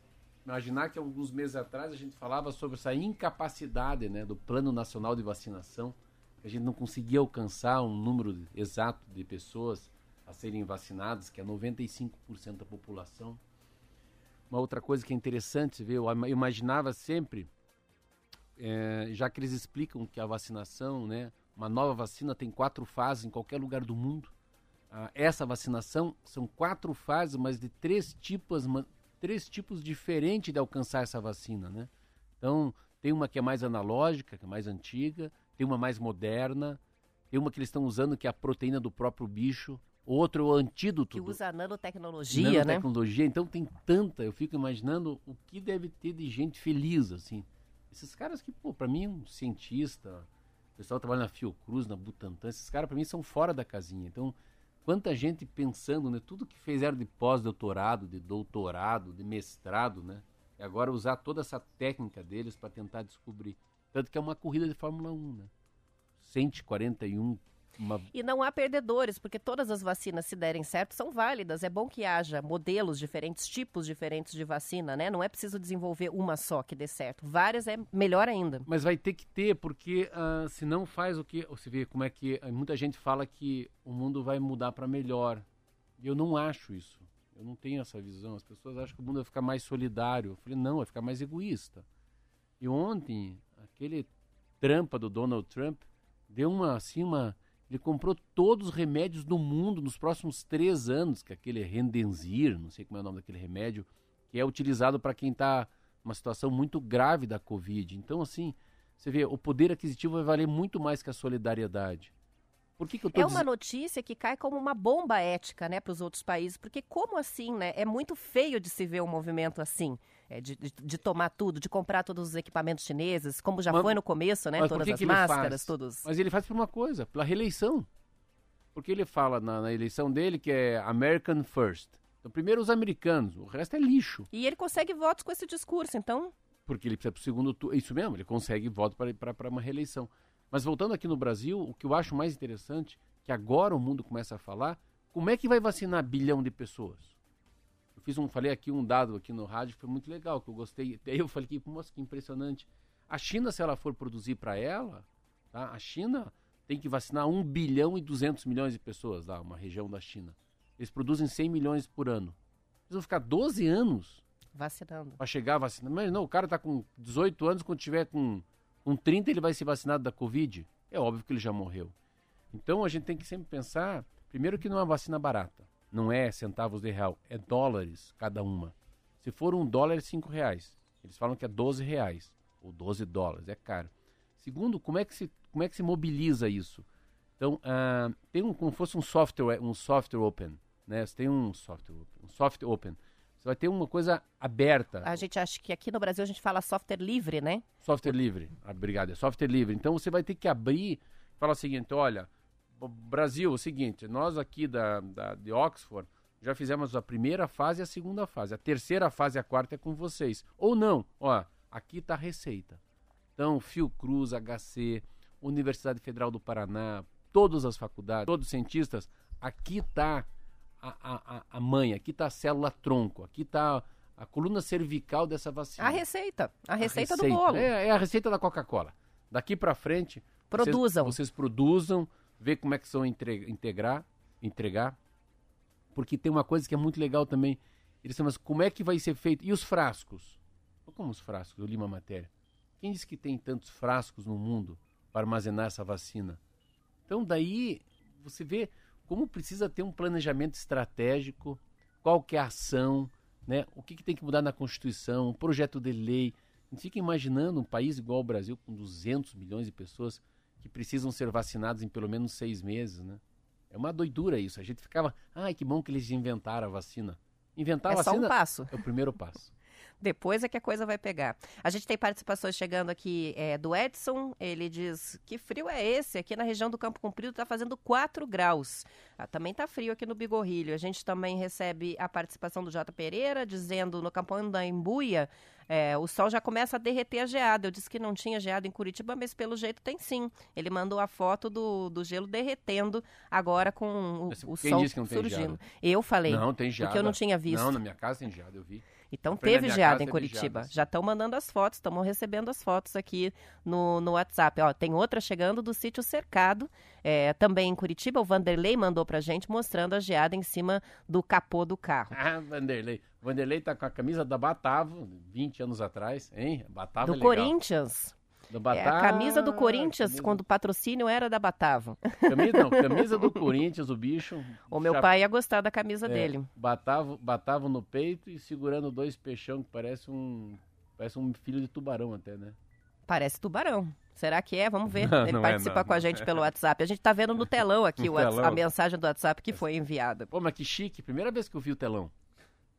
Speaker 3: Imaginar que alguns meses atrás a gente falava sobre essa incapacidade né, do Plano Nacional de Vacinação, que a gente não conseguia alcançar um número exato de pessoas a serem vacinadas, que é 95% da população. Uma outra coisa que é interessante ver, eu ima- imaginava sempre, eh, já que eles explicam que a vacinação, né, uma nova vacina tem quatro fases em qualquer lugar do mundo. Ah, essa vacinação são quatro fases, mas de três tipos, três tipos diferentes de alcançar essa vacina, né? Então, tem uma que é mais analógica, que é mais antiga, tem uma mais moderna, tem uma que eles estão usando que é a proteína do próprio bicho, outro o antídoto
Speaker 2: Que usa a nanotecnologia, né?
Speaker 3: nanotecnologia. Então tem tanta, eu fico imaginando o que deve ter de gente feliz, assim. Esses caras que, pô, pra mim, um cientista, o pessoal trabalha na Fiocruz, na Butantan, esses caras pra mim são fora da casinha. Então, quanta gente pensando, né? Tudo que fizeram de pós-doutorado, de doutorado, de mestrado, né? E agora usar toda essa técnica deles para tentar descobrir. Tanto que é uma corrida de Fórmula 1, né? 141, uma
Speaker 2: E não há perdedores, porque todas as vacinas, se derem certo, são válidas. É bom que haja modelos diferentes, tipos diferentes de vacina, né? Não é preciso desenvolver uma só que dê certo. Várias é melhor ainda.
Speaker 3: Mas vai ter que ter, porque ah, se não faz o que. Você vê como é que. ah, Muita gente fala que o mundo vai mudar para melhor. E eu não acho isso. Eu não tenho essa visão. As pessoas acham que o mundo vai ficar mais solidário. Eu falei, não, vai ficar mais egoísta. E ontem, aquele trampa do Donald Trump deu uma, assim, uma. Ele comprou todos os remédios do mundo nos próximos três anos, que é aquele Rendenzir, não sei como é o nome daquele remédio, que é utilizado para quem está numa situação muito grave da Covid. Então, assim, Você vê, o poder aquisitivo vai valer muito mais que a solidariedade. Por que, que eu tô
Speaker 2: É uma
Speaker 3: dizen-
Speaker 2: notícia que cai como uma bomba ética, né, para os outros países, porque como assim, né? É muito feio de se ver um movimento assim, é, de, de- de tomar tudo, de comprar todos os equipamentos chineses, como já
Speaker 3: Mas-
Speaker 2: foi no começo, né? Todas
Speaker 3: que
Speaker 2: as
Speaker 3: que
Speaker 2: máscaras, todos.
Speaker 3: Mas ele faz por uma coisa, pela reeleição. Porque ele fala na, na eleição dele que é American First. Então, primeiro os americanos, o resto é lixo.
Speaker 2: E ele consegue votos com esse discurso, então.
Speaker 3: Porque ele precisa para o segundo turno. Isso mesmo, ele consegue voto para uma reeleição. Mas voltando aqui no Brasil, o que eu acho mais interessante, que agora o mundo começa a falar, como é que vai vacinar bilhão de pessoas? Fiz um, falei aqui um dado aqui no rádio, foi muito legal, que eu gostei. Daí eu falei, que, nossa, que impressionante. A China, se ela for produzir para ela, tá? a China tem que vacinar 1 bilhão e 200 milhões de pessoas, lá, uma região da China. Eles produzem 100 milhões por ano. Eles vão ficar 12 anos
Speaker 2: Vacinando.
Speaker 3: para chegar a vacina. Mas não, o cara tá com 18 anos, quando tiver com, com 30 ele vai ser vacinado da Covid. É óbvio que ele já morreu. Então a gente tem que sempre pensar, primeiro que não é uma vacina barata. Não é centavos de real, é dólares cada uma. Se for um dólar, é 5 reais. Eles falam que é 12 reais, ou 12 dólares, é caro. Segundo, como é que se, como é que se mobiliza isso? Então, ah, tem um, como fosse um software, um software open, né? Você tem um software open, um software open. Você vai ter uma coisa aberta.
Speaker 2: A gente acha que aqui no Brasil a gente fala software livre, né?
Speaker 3: Software livre. Ah, Obrigado, é software livre. Então você vai ter que abrir falar o seguinte: olha, Brasil, é o seguinte, nós aqui da, da, de Oxford já fizemos a primeira fase e a segunda fase. A terceira fase e a quarta é com vocês. Ou não, ó, aqui está a receita. Então, Fiocruz, HC, Universidade Federal do Paraná, todas as faculdades, todos os cientistas, aqui está a, a, a- a mãe, aqui está a célula tronco, aqui está a coluna cervical dessa vacina.
Speaker 2: A receita. A receita, do
Speaker 3: receita.
Speaker 2: bolo.
Speaker 3: É, é a receita da Coca-Cola. Daqui pra frente,
Speaker 2: Produzam.
Speaker 3: Vocês, vocês produzam, vê como é que são integrar, entregar. Porque tem uma coisa que é muito legal também. Eles falam, mas como é que vai ser feito? E os frascos? Como os frascos? Eu li uma matéria. Quem disse que tem tantos frascos no mundo para armazenar essa vacina? Então daí você vê como precisa ter um planejamento estratégico, qual que é a ação, né? O que, que tem que mudar na Constituição, um projeto de lei. A gente fica imaginando um país igual ao Brasil, com 200 milhões de pessoas que precisam ser vacinadas em pelo menos seis meses, né? É uma doidura isso. A gente ficava, ai, que bom que eles inventaram a vacina. Inventar
Speaker 2: É
Speaker 3: a
Speaker 2: só um
Speaker 3: vacina
Speaker 2: passo.
Speaker 3: é o primeiro passo.
Speaker 2: Depois é que a coisa vai pegar. A gente tem participações chegando aqui é, do Edson. Ele diz: Que frio é esse? Aqui na região do Campo Comprido está fazendo 4 graus. Ah, também tá frio aqui no Bigorrilho. A gente também recebe a participação do Jota Pereira, dizendo no Campão da Embuia. é, o sol já começa a derreter a geada. Eu disse que não tinha geada em Curitiba, mas pelo jeito tem sim. Ele mandou a foto do, do gelo derretendo agora com o,
Speaker 3: Mas
Speaker 2: o sol surgindo. Eu falei.
Speaker 3: Não, tem geada.
Speaker 2: Porque eu não tinha visto.
Speaker 3: Não, na minha casa tem geada, eu vi.
Speaker 2: Então teve geada em Curitiba. Já estão mandando as fotos, estamos recebendo as fotos aqui no, no WhatsApp. Ó, tem outra chegando do sítio Cercado, é, também em Curitiba. O Vanderlei mandou pra gente mostrando a geada em cima do capô do carro.
Speaker 3: Ah, Vanderlei. Vanderlei tá com a camisa da Batavo, 20 anos atrás, hein? Batavo
Speaker 2: Do
Speaker 3: é legal.
Speaker 2: Corinthians. É, a camisa do Corinthians,
Speaker 3: camisa-
Speaker 2: quando o patrocínio era da Batavo.
Speaker 3: Camisa, não, camisa do Corinthians, o bicho.
Speaker 2: O meu
Speaker 3: Cha-
Speaker 2: pai ia gostar da camisa
Speaker 3: é,
Speaker 2: dele.
Speaker 3: Batavo, batavo no peito e segurando dois peixão que parece um. Parece um filho de tubarão até, né?
Speaker 2: Parece tubarão. Será que é? Vamos ver.
Speaker 3: Não,
Speaker 2: Ele
Speaker 3: não é,
Speaker 2: participa
Speaker 3: não,
Speaker 2: com a gente
Speaker 3: é.
Speaker 2: pelo WhatsApp. A gente tá vendo no telão aqui
Speaker 3: No
Speaker 2: o Whats- a
Speaker 3: telão.
Speaker 2: mensagem do WhatsApp que foi enviada.
Speaker 3: Pô, mas que chique. Primeira vez que eu vi o telão.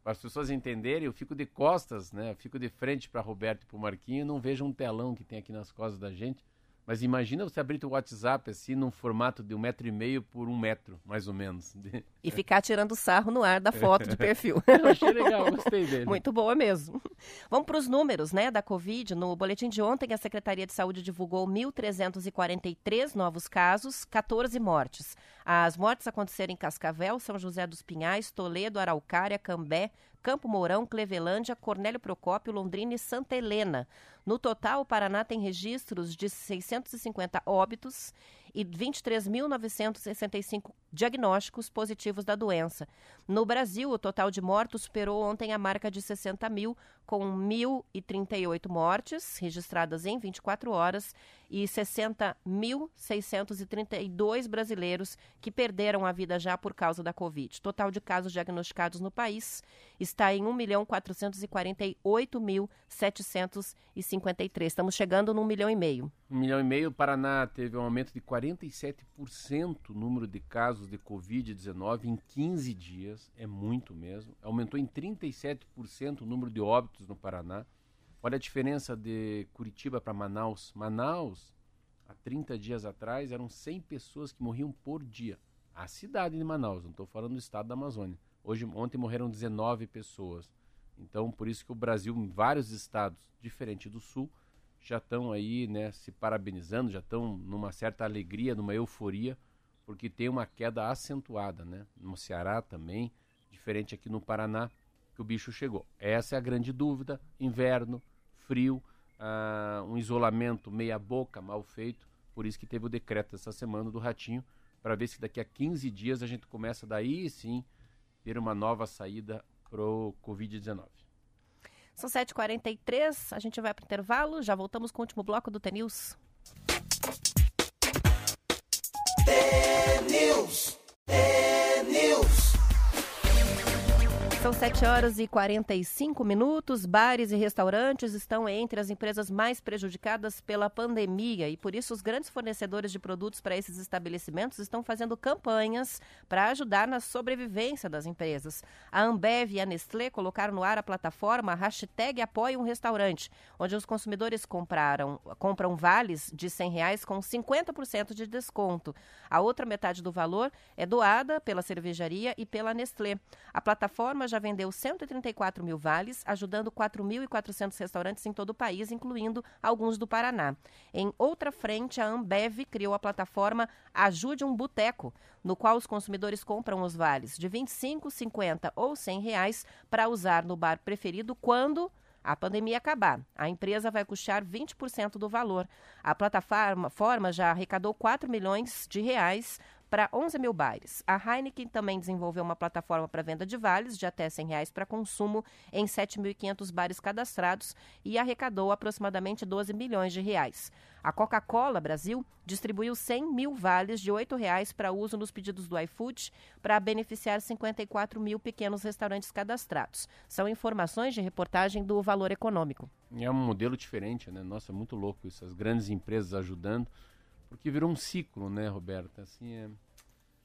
Speaker 3: Para as pessoas entenderem, eu fico de costas, né? Eu fico de frente para Roberto e para o Marquinho não vejo um telão que tem aqui nas costas da gente. Mas imagina você abrir o WhatsApp assim, num formato de um metro e meio por um metro, mais ou menos.
Speaker 2: E ficar tirando sarro no ar da foto de perfil.
Speaker 3: Eu achei legal, gostei dele.
Speaker 2: Muito boa mesmo. Vamos para os números né, da Covid. No boletim de ontem, a Secretaria de Saúde divulgou 1.343 novos casos, 14 mortes. As mortes aconteceram em Cascavel, São José dos Pinhais, Toledo, Araucária, Cambé, Campo Mourão, Clevelândia, Cornélio Procópio, Londrina e Santa Helena. No total, o Paraná tem registros de 650 óbitos e 23.965 diagnósticos positivos da doença. No Brasil, o total de mortos superou ontem a marca de 60 mil, com 1.038 mortes registradas em 24 horas e 60.632 brasileiros que perderam a vida já por causa da Covid. Total de casos diagnosticados no país está em 1.448.750 53. Estamos chegando num milhão e meio.
Speaker 3: Um milhão e meio, o Paraná teve um aumento de 47% o número de casos de Covid-19 em 15 dias, é muito mesmo. Aumentou em 37% o número de óbitos no Paraná. Olha a diferença de Curitiba para Manaus. Manaus, há 30 dias atrás, eram 100 pessoas que morriam por dia. A cidade de Manaus, não estou falando do estado da Amazônia. Hoje, ontem morreram 19 pessoas. Então, por isso que o Brasil, em vários estados, diferente do Sul, já estão aí, né, se parabenizando, já estão numa certa alegria, numa euforia, porque tem uma queda acentuada, né? No Ceará também, diferente aqui no Paraná, que o bicho chegou. Essa é a grande dúvida. Inverno, frio, ah, um isolamento meia boca, mal feito. Por isso que teve o decreto essa semana do Ratinho, para ver se daqui a 15 dias a gente começa daí sim ter uma nova saída pro Covid-19.
Speaker 2: São 7h43, a gente vai para o intervalo, já voltamos com o último bloco do T-News.
Speaker 5: T-News. T-News.
Speaker 2: São 7 horas e 45 minutos. Bares e restaurantes estão entre as empresas mais prejudicadas pela pandemia e por isso os grandes fornecedores de produtos para esses estabelecimentos estão fazendo campanhas para ajudar na sobrevivência das empresas. A Ambev e a Nestlé colocaram no ar a plataforma hashtag Apoie um Restaurante, onde os consumidores compraram, compram vales de 100 reais com 50% de desconto. A outra metade do valor é doada pela cervejaria e pela Nestlé. A plataforma já vendeu 134 mil vales, ajudando 4.400 restaurantes em todo o país, incluindo alguns do Paraná. Em outra frente, a Ambev criou a plataforma Ajude um Boteco, no qual os consumidores compram os vales de 25, 50 ou 100 reais para usar no bar preferido quando a pandemia acabar. A empresa vai custar 20% do valor. A plataforma forma já arrecadou 4 milhões de reais para 11 mil bares. A Heineken também desenvolveu uma plataforma para venda de vales de até 100 reais para consumo em 7.500 bares cadastrados e arrecadou aproximadamente 12 milhões de reais. A Coca-Cola Brasil distribuiu 100 mil vales de 8 reais para uso nos pedidos do iFood para beneficiar 54 mil pequenos restaurantes cadastrados. São informações de reportagem do Valor Econômico.
Speaker 3: É um modelo diferente, né? Nossa, é muito louco isso. As grandes empresas ajudando, porque virou um ciclo, né, Roberta? Assim, é...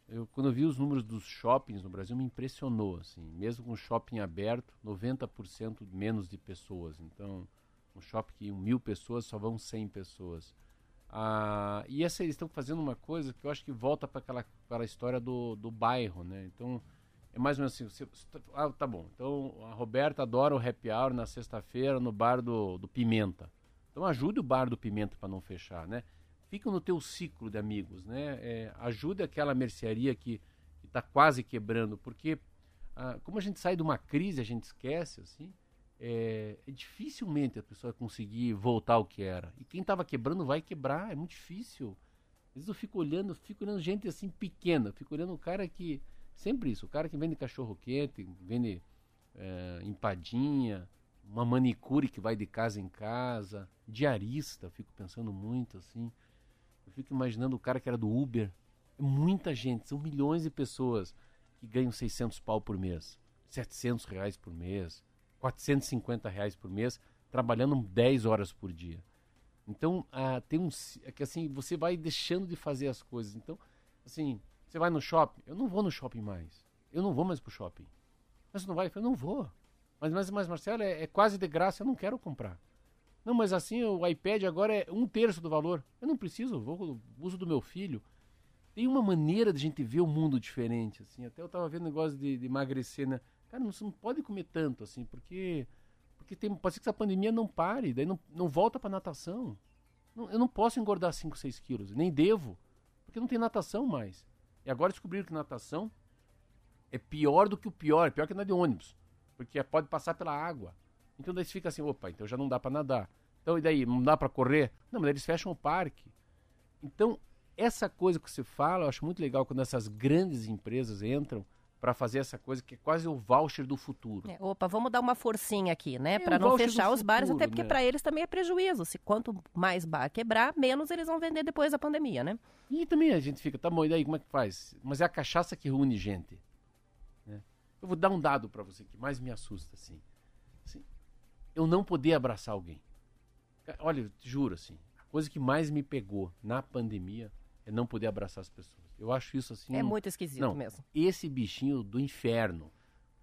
Speaker 3: eu, quando eu vi os números dos shoppings no Brasil, me impressionou, assim. Mesmo com o shopping aberto, 90% menos de pessoas. Então, um shopping que mil pessoas, só vão 100 pessoas. Ah, e essa, eles estão fazendo uma coisa que eu acho que volta para aquela, aquela história do, do bairro, né? Então, é mais ou menos assim, você tá- ah, tá bom. Então, a Roberta adora o happy hour na sexta-feira no bar do, do Pimenta. Então, ajude o bar do Pimenta para não fechar, né? Fica no teu ciclo de amigos, né? É, ajude aquela mercearia que está quase quebrando, porque ah, como a gente sai de uma crise, a gente esquece, assim, é, é dificilmente a pessoa conseguir voltar ao que era. E quem estava quebrando vai quebrar, é muito difícil. Às vezes eu fico olhando, fico olhando gente assim pequena, fico olhando o cara que. Sempre isso, o cara que vende cachorro quente, vende é, empadinha, uma manicure que vai de casa em casa, diarista, fico pensando muito assim. Fico imaginando o cara que era do Uber. É muita gente, são milhões de pessoas que ganham 600 pau por mês, 700 reais por mês, 450 reais por mês, trabalhando 10 horas por dia. Então, ah, tem um. É que assim, você vai deixando de fazer as coisas. Então, assim, você vai no shopping. Eu não vou no shopping mais. Eu não vou mais pro shopping. Mas não vai? Eu não vou. Mas, mas, mas Marcelo, é, é quase de graça, eu não quero comprar. Não, mas assim, o iPad agora é um terço do valor. Eu não preciso, vou, uso do meu filho. Tem uma maneira de a gente ver o mundo diferente, assim. Até eu tava vendo negócio de, de emagrecer, né? Cara, não, você não pode comer tanto, assim, porque porque tem, pode ser que essa pandemia não pare, daí não, não volta pra natação. Não- eu não posso engordar 5, 6 quilos, nem devo, porque não tem natação mais. E agora descobriram que natação é pior do que o pior, é pior que andar de ônibus, porque pode passar pela água. Então daí você fica assim, opa, então já não dá pra nadar. Então e daí, não dá pra correr? Não, mas eles fecham o parque. Então, essa coisa que você fala, eu acho muito legal quando essas grandes empresas entram para fazer essa coisa que é quase o voucher do futuro.
Speaker 2: É, opa, vamos dar uma forcinha aqui, né?
Speaker 3: É,
Speaker 2: Para não fechar os bares,
Speaker 3: futuro,
Speaker 2: até porque
Speaker 3: né?
Speaker 2: para eles também é prejuízo. Se quanto mais bar quebrar, menos eles vão vender depois da pandemia, né?
Speaker 3: E também a gente fica, tá bom, e daí como é que faz? Mas é a cachaça que reúne gente. né? Eu vou dar um dado para você que mais me assusta, assim. Assim, Eu não poder abraçar alguém. Ca- Olha, eu te juro, assim, a coisa que mais me pegou na pandemia é não poder abraçar as pessoas. Eu acho isso assim.
Speaker 2: É muito esquisito
Speaker 3: não,
Speaker 2: mesmo.
Speaker 3: Esse bichinho do inferno.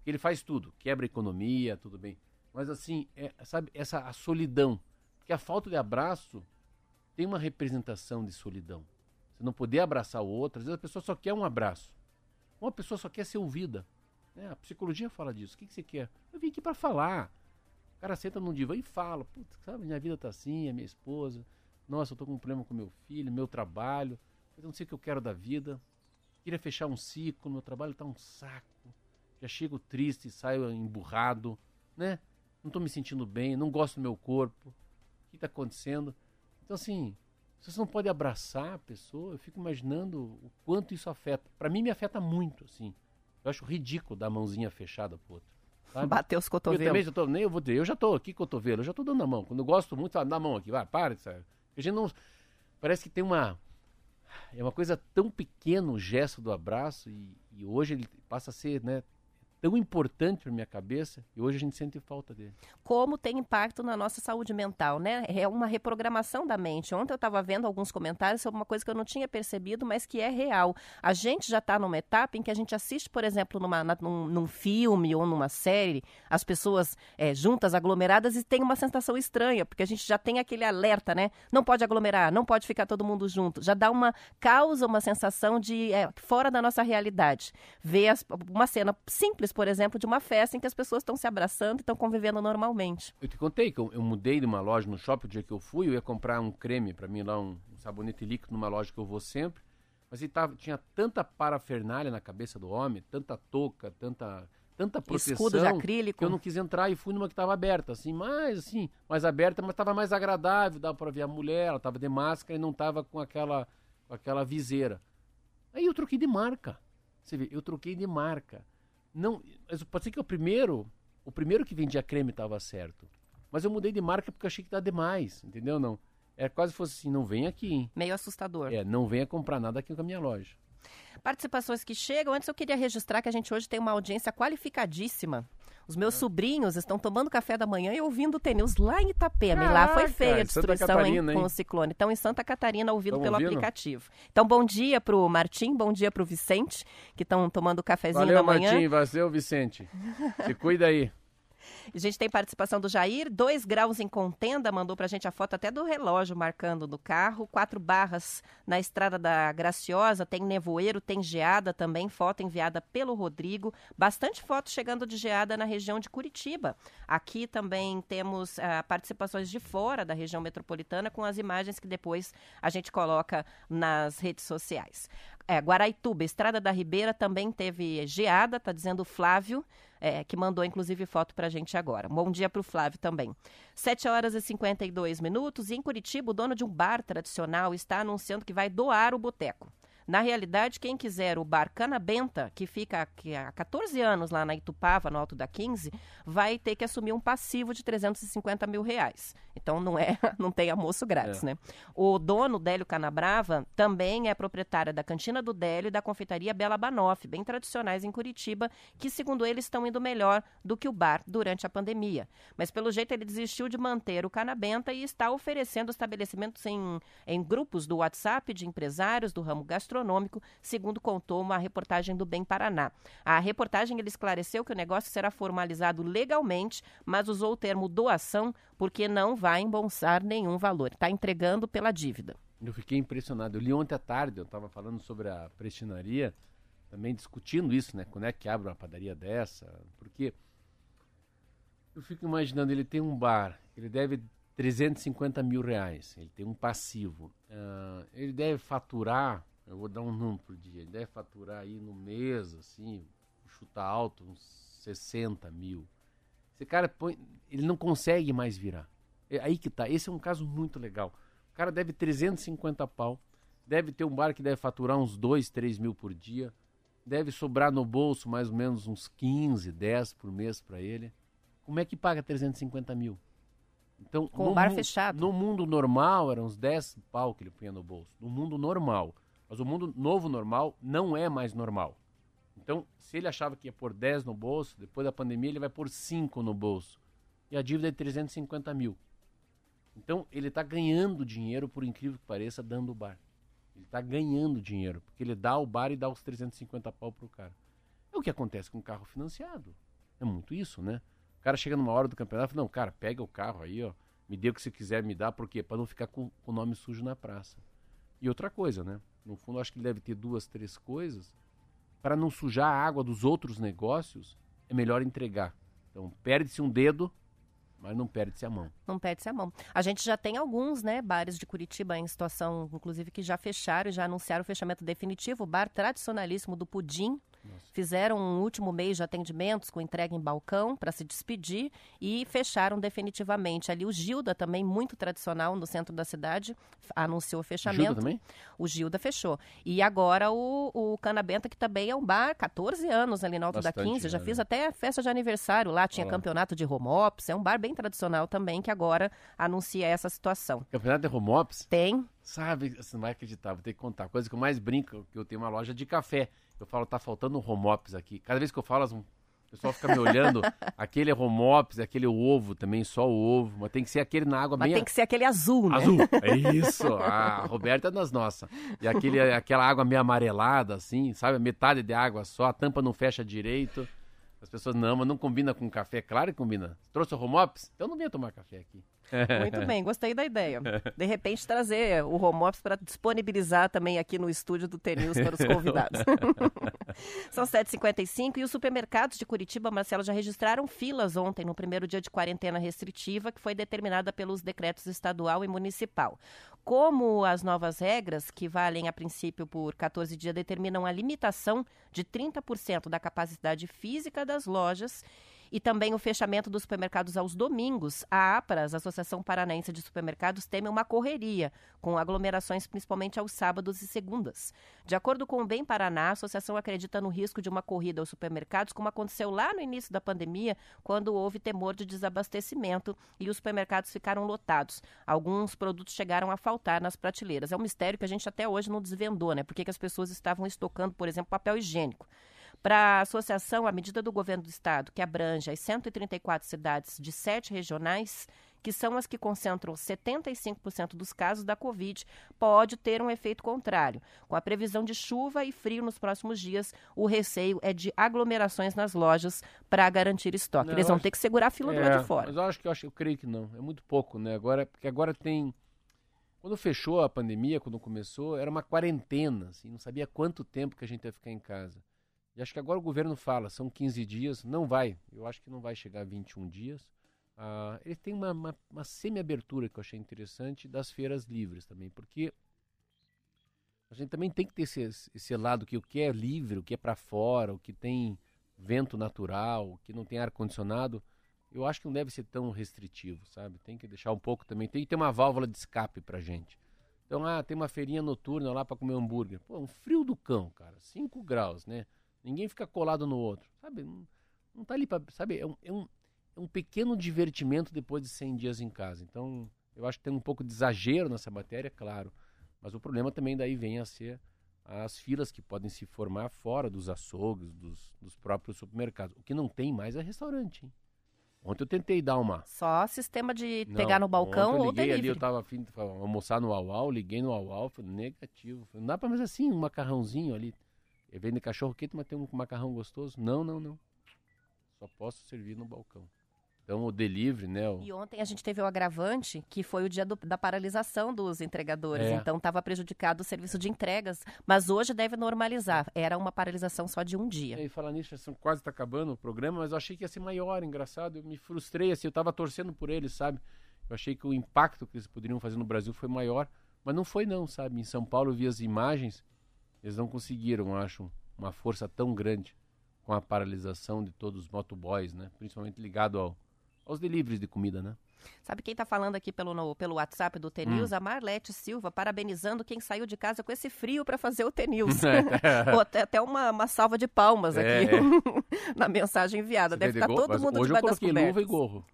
Speaker 3: Ele faz tudo, quebra a economia, tudo bem. Mas assim, é, sabe, essa a solidão. Porque a falta de abraço tem uma representação de solidão. Você não poder abraçar o outro, às vezes a pessoa só quer um abraço. Uma pessoa só quer ser ouvida. né? A psicologia fala disso. O que, que você quer? Eu vim aqui para falar. Cara senta num divã e fala, putz, sabe, minha vida tá assim, é minha esposa. Nossa, eu tô com um problema com meu filho, meu trabalho. Eu não sei o que eu quero da vida. Queria fechar um ciclo, meu trabalho tá um saco. Já chego triste, saio emburrado, né? Não tô me sentindo bem, não gosto do meu corpo. O que tá acontecendo? Então, assim, se você não pode abraçar a pessoa, eu fico imaginando o quanto isso afeta. Pra mim, me afeta muito, assim. Eu acho ridículo dar a mãozinha fechada pro outro. Sabe?
Speaker 2: Bater os
Speaker 3: Eu também
Speaker 2: cotovelos.
Speaker 3: já tô, nem eu vou dizer, eu já tô aqui cotovelo, eu já tô dando a mão. Quando eu gosto muito, fala, dá a mão aqui, vai, para, sabe? A gente não. Parece que tem uma. É uma coisa tão pequena o gesto do abraço e, e hoje ele passa a ser, né? Tão importante para minha cabeça e hoje a gente sente falta dele.
Speaker 2: como tem impacto na nossa saúde mental, né? É uma reprogramação da mente. Ontem eu estava vendo alguns comentários sobre uma coisa que eu não tinha percebido, mas que é real. A gente já está numa etapa em que a gente assiste, por exemplo, numa, na- num, num filme ou numa série, as pessoas é, juntas, aglomeradas, e tem uma sensação estranha, porque a gente já tem aquele alerta, né? Não pode aglomerar, não pode ficar todo mundo junto. Já dá uma causa uma sensação de é, fora da nossa realidade. Ver as- uma cena simples, por exemplo, de uma festa em que as pessoas estão se abraçando e estão convivendo normalmente.
Speaker 3: Eu te contei que eu, eu mudei de uma loja no shopping o dia que eu fui, eu ia comprar um creme para mim lá, um, um sabonete líquido numa loja que eu vou sempre. Mas ele tava, tinha tanta parafernália na cabeça do homem, tanta touca, tanta, tanta proteção.
Speaker 2: Escudo de acrílico.
Speaker 3: Que eu não quis entrar e fui numa que estava aberta, assim, mais assim, mais aberta, mas estava mais agradável, dava para ver a mulher, ela estava de máscara e não estava com aquela, com aquela viseira. Aí eu troquei de marca. Você vê, eu troquei de marca. Não, mas pode ser que o primeiro, o primeiro que vendia creme estava certo. Mas eu mudei de marca porque achei que tá demais, entendeu? Não. É quase fosse assim, não vem aqui, hein?
Speaker 2: Meio assustador.
Speaker 3: É, não venha comprar nada aqui com a minha loja.
Speaker 2: Participações que chegam. Antes eu queria registrar que a gente hoje tem uma audiência qualificadíssima. Os meus sobrinhos estão tomando café da manhã e ouvindo o TNews lá em Itapema. e lá foi feia a
Speaker 3: em Santa
Speaker 2: destruição com o ciclone. Então, em Santa Catarina, ouvindo pelo
Speaker 3: ouvindo?
Speaker 2: aplicativo. Então, bom dia pro Martim, bom dia pro Vicente, que estão tomando o cafezinho
Speaker 3: Valeu,
Speaker 2: da manhã.
Speaker 3: Martim, valeu, Vicente. Se cuida aí.
Speaker 2: A gente tem participação do Jair, dois graus em contenda, mandou pra gente a foto até do relógio marcando no carro, quatro barras na estrada da Graciosa, tem nevoeiro, tem geada também, foto enviada pelo Rodrigo, bastante foto chegando de geada na região de Curitiba. Aqui também temos ah, participações de fora da região metropolitana com as imagens que depois a gente coloca nas redes sociais. É, Guaraituba, Estrada da Ribeira também teve geada, tá dizendo o Flávio, é, que mandou inclusive foto pra gente agora. Bom dia pro Flávio também. 7 horas e 52 minutos e em Curitiba o dono de um bar tradicional está anunciando que vai doar o boteco. Na realidade, quem quiser o bar Canabenta, que fica há 14 anos lá na Itupava, no Alto da 15, vai ter que assumir um passivo de 350 mil reais. Então não é, não tem almoço grátis,
Speaker 3: É.
Speaker 2: né? O dono, Délio Canabrava, também é proprietário da Cantina do Délio e da confeitaria Bela Banoff, bem tradicionais em Curitiba, que, segundo ele, estão indo melhor do que o bar durante a pandemia. Mas, pelo jeito, ele desistiu de manter o Canabenta e está oferecendo estabelecimentos em, em grupos do WhatsApp de empresários do ramo gastronômico, segundo contou uma reportagem do Bem Paraná. A reportagem ele esclareceu que o negócio será formalizado legalmente, mas usou o termo doação porque não vai embolsar nenhum valor. Está entregando pela dívida.
Speaker 3: Eu fiquei impressionado. Eu li ontem à tarde, eu estava falando sobre a prestinaria, também discutindo isso, né? Quando é que abre uma padaria dessa? Porque eu fico imaginando, ele tem um bar, ele deve 350 mil reais, ele tem um passivo. Ah, ele deve faturar, eu vou dar um número por dia, ele deve faturar aí no mês, assim, chutar alto, uns 60 mil. Esse cara põe, ele não consegue mais virar. É aí que tá. Esse é um caso muito legal. O cara deve 350 pau, deve ter um bar que deve faturar uns 2, 3 mil por dia, deve sobrar no bolso mais ou menos uns 15, 10 por mês para ele. Como é que paga 350 mil? Então,
Speaker 2: Com o bar fechado.
Speaker 3: No mundo normal, eram uns 10 pau que ele punha no bolso. No mundo normal. Mas o mundo novo normal não é mais normal. Então, se ele achava que ia pôr 10 no bolso, depois da pandemia ele vai pôr 5 no bolso. E a dívida é de 350 mil. Então, ele está ganhando dinheiro, por incrível que pareça, dando o bar. Ele está ganhando dinheiro, porque ele dá o bar e dá os 350 pau pro cara. É o que acontece com o carro financiado. É muito isso, né? O cara chega numa hora do campeonato e fala, não, cara, pega o carro aí, ó, me dê o que você quiser me dar, por quê? Para não ficar com o nome sujo na praça. E outra coisa, né? No fundo, acho que ele deve ter duas, três coisas. Para não sujar a água dos outros negócios, é melhor entregar. Então, perde-se um dedo, mas não perde-se a mão.
Speaker 2: Não perde-se a mão. A gente já tem alguns, né, bares de Curitiba em situação, inclusive, que já fecharam já anunciaram o fechamento definitivo. O bar tradicionalíssimo do Pudim. Fizeram um último mês de atendimentos com entrega em balcão para se despedir e fecharam definitivamente. Ali o Gilda, também muito tradicional no centro da cidade, anunciou o fechamento.
Speaker 3: Gilda também?
Speaker 2: O Gilda fechou. E agora o, o Cana Benta, que também é um bar, 14 anos ali no Alto da
Speaker 3: Bastante,
Speaker 2: 15. Já
Speaker 3: né?
Speaker 2: fiz até festa de aniversário lá, tinha
Speaker 3: Olha lá.
Speaker 2: campeonato de home ops. É um bar bem tradicional também, que agora anuncia essa situação.
Speaker 3: Campeonato de home ops,
Speaker 2: Tem.
Speaker 3: Sabe, você não vai acreditar, vou ter que contar. Coisa que eu mais brinco, que eu tenho uma loja de café. Eu falo, tá faltando um home ops aqui. Cada vez que eu falo, as- o pessoal fica me olhando. aquele é home ops, aquele ovo também, só o ovo. Mas tem que ser aquele na água
Speaker 2: Mas
Speaker 3: bem
Speaker 2: tem que ser aquele azul, né?
Speaker 3: Azul, é isso. A Roberta é das nossas. E aquele, aquela água meio amarelada, assim, sabe? Metade de água só, a tampa não fecha direito. As pessoas, não, mas não combina com café. Claro que combina. Trouxe o home ops? Então não venha tomar café aqui.
Speaker 2: Muito bem, gostei da ideia. De repente trazer o home office para disponibilizar também aqui no estúdio do TNews para os convidados. São 7h55 e os supermercados de Curitiba, Marcelo, já registraram filas ontem, no primeiro dia de quarentena restritiva, que foi determinada pelos decretos estadual e municipal. Como as novas regras, que valem a princípio por 14 dias, determinam a limitação de 30% da capacidade física das lojas e também o fechamento dos supermercados aos domingos. A APRAS, Associação Paranaense de Supermercados, teme uma correria, com aglomerações principalmente aos sábados e segundas. De acordo com o Bem Paraná, a associação acredita no risco de uma corrida aos supermercados, como aconteceu lá no início da pandemia, quando houve temor de desabastecimento e os supermercados ficaram lotados. Alguns produtos chegaram a faltar nas prateleiras. É um mistério que a gente até hoje não desvendou, né? Por que que as pessoas estavam estocando, por exemplo, papel higiênico? Para a associação, a medida do governo do estado, que abrange as 134 cidades de sete regionais, que são as que concentram 75% dos casos da Covid, pode ter um efeito contrário. Com a previsão de chuva e frio nos próximos dias, o receio é de aglomerações nas lojas para garantir estoque.
Speaker 3: Não,
Speaker 2: Eles vão
Speaker 3: acho-
Speaker 2: ter que segurar a fila do lado de fora.
Speaker 3: Mas eu acho que eu, acho, eu creio que não. É muito pouco, né? Agora, porque agora tem. Quando fechou a pandemia, quando começou, era uma quarentena, assim, não sabia quanto tempo que a gente ia ficar em casa. E acho que agora o governo fala, são 15 dias, não vai. Eu acho que não vai chegar a 21 dias. Ah, ele tem uma, uma, uma semi-abertura que eu achei interessante das feiras livres também, porque a gente também tem que ter esse, esse lado que o que é livre, o que é para fora, o que tem vento natural, o que não tem ar-condicionado, eu acho que não deve ser tão restritivo, sabe? Tem que deixar um pouco também, tem que ter uma válvula de escape pra gente. Então, ah, tem uma feirinha noturna lá para comer hambúrguer. Pô, um frio do cão, cara, 5 graus, né? Ninguém fica colado no outro, sabe? Não, não tá ali pra, sabe? É um, é, um, é um pequeno divertimento depois de 100 dias em casa. Então, eu acho que tem um pouco de exagero nessa matéria, claro. Mas o problema também daí vem a ser as filas que podem se formar fora dos açougues, dos, dos próprios supermercados. O que não tem mais é restaurante, hein? Ontem eu tentei dar uma.
Speaker 2: Só sistema de
Speaker 3: Não,
Speaker 2: pegar no balcão
Speaker 3: ontem eu
Speaker 2: ou
Speaker 3: liguei ali,
Speaker 2: delivery.
Speaker 3: eu tava afim de almoçar no Uau, liguei no Uau, falei, negativo. Falei, não dá pra mais assim, um macarrãozinho ali. Eu vendo cachorro quente, mas tem um macarrão gostoso. Não, não, não. Só posso servir no balcão. Então o delivery, né? o-
Speaker 2: E ontem a gente teve o agravante, que foi o dia do- da paralisação dos entregadores.
Speaker 3: É.
Speaker 2: Então estava prejudicado o serviço de entregas. Mas hoje deve normalizar. Era uma paralisação só de um dia.
Speaker 3: E falar nisso, são- quase tá acabando o programa, mas eu achei que ia ser maior, engraçado. Eu me frustrei, assim, eu tava torcendo por eles, sabe? Eu achei que o impacto que eles poderiam fazer no Brasil foi maior, mas não foi não, sabe? Em São Paulo eu vi as imagens, eles não conseguiram, eu acho, uma força tão grande com a paralisação de todos os motoboys, né? Principalmente ligado ao, aos deliveries de comida, né?
Speaker 2: Sabe quem está falando aqui pelo, no- pelo WhatsApp do T-News?
Speaker 3: Hum.
Speaker 2: A Marlete Silva, parabenizando quem saiu de casa com esse frio para fazer o T-News.
Speaker 3: É.
Speaker 2: Até, até uma, uma salva de palmas
Speaker 3: É,
Speaker 2: aqui na mensagem enviada.
Speaker 3: Você
Speaker 2: Deve estar
Speaker 3: gorro?
Speaker 2: todo mundo
Speaker 3: Hoje eu
Speaker 2: debaixo das
Speaker 3: luva e gorro.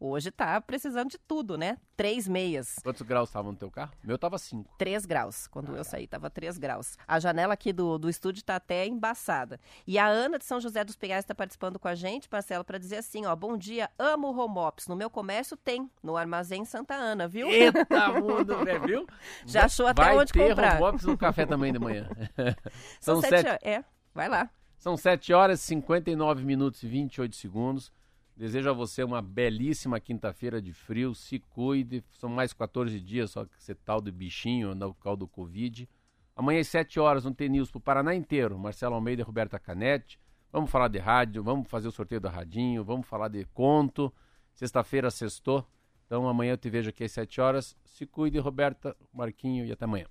Speaker 2: Hoje tá precisando de tudo, né? Três meias.
Speaker 3: Quantos graus estavam no teu carro? Meu tava 5.
Speaker 2: 3 graus. Quando eu saí, tava 3 graus. A janela aqui do, do estúdio tá até embaçada. E a Ana de São José dos Pinhais está participando com a gente, Marcelo, para dizer assim, ó, bom dia, amo home office. No meu comércio tem, no Armazém Santa Ana, viu?
Speaker 3: Eita, mundo, né, viu?
Speaker 2: Já achou até
Speaker 3: Vai
Speaker 2: onde
Speaker 3: ter
Speaker 2: comprar.
Speaker 3: home office no café também de manhã.
Speaker 2: São
Speaker 3: São
Speaker 2: sete,
Speaker 3: sete,
Speaker 2: É, vai lá.
Speaker 3: São 7 horas, 59 minutos e 28 segundos. Desejo a você uma belíssima quinta-feira de frio. Se cuide. São mais 14 dias, só que você tal do bichinho, no causa do Covid. Amanhã às 7 horas, no T-News pro Paraná inteiro. Marcelo Almeida e Roberta Canete. Vamos falar de rádio, vamos fazer o sorteio do Radinho, vamos falar de conto. Sexta-feira, sextou. Então amanhã eu te vejo aqui às 7 horas. Se cuide, Roberta, Marquinho, e até amanhã.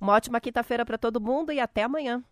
Speaker 2: Uma ótima quinta-feira para todo mundo e até amanhã.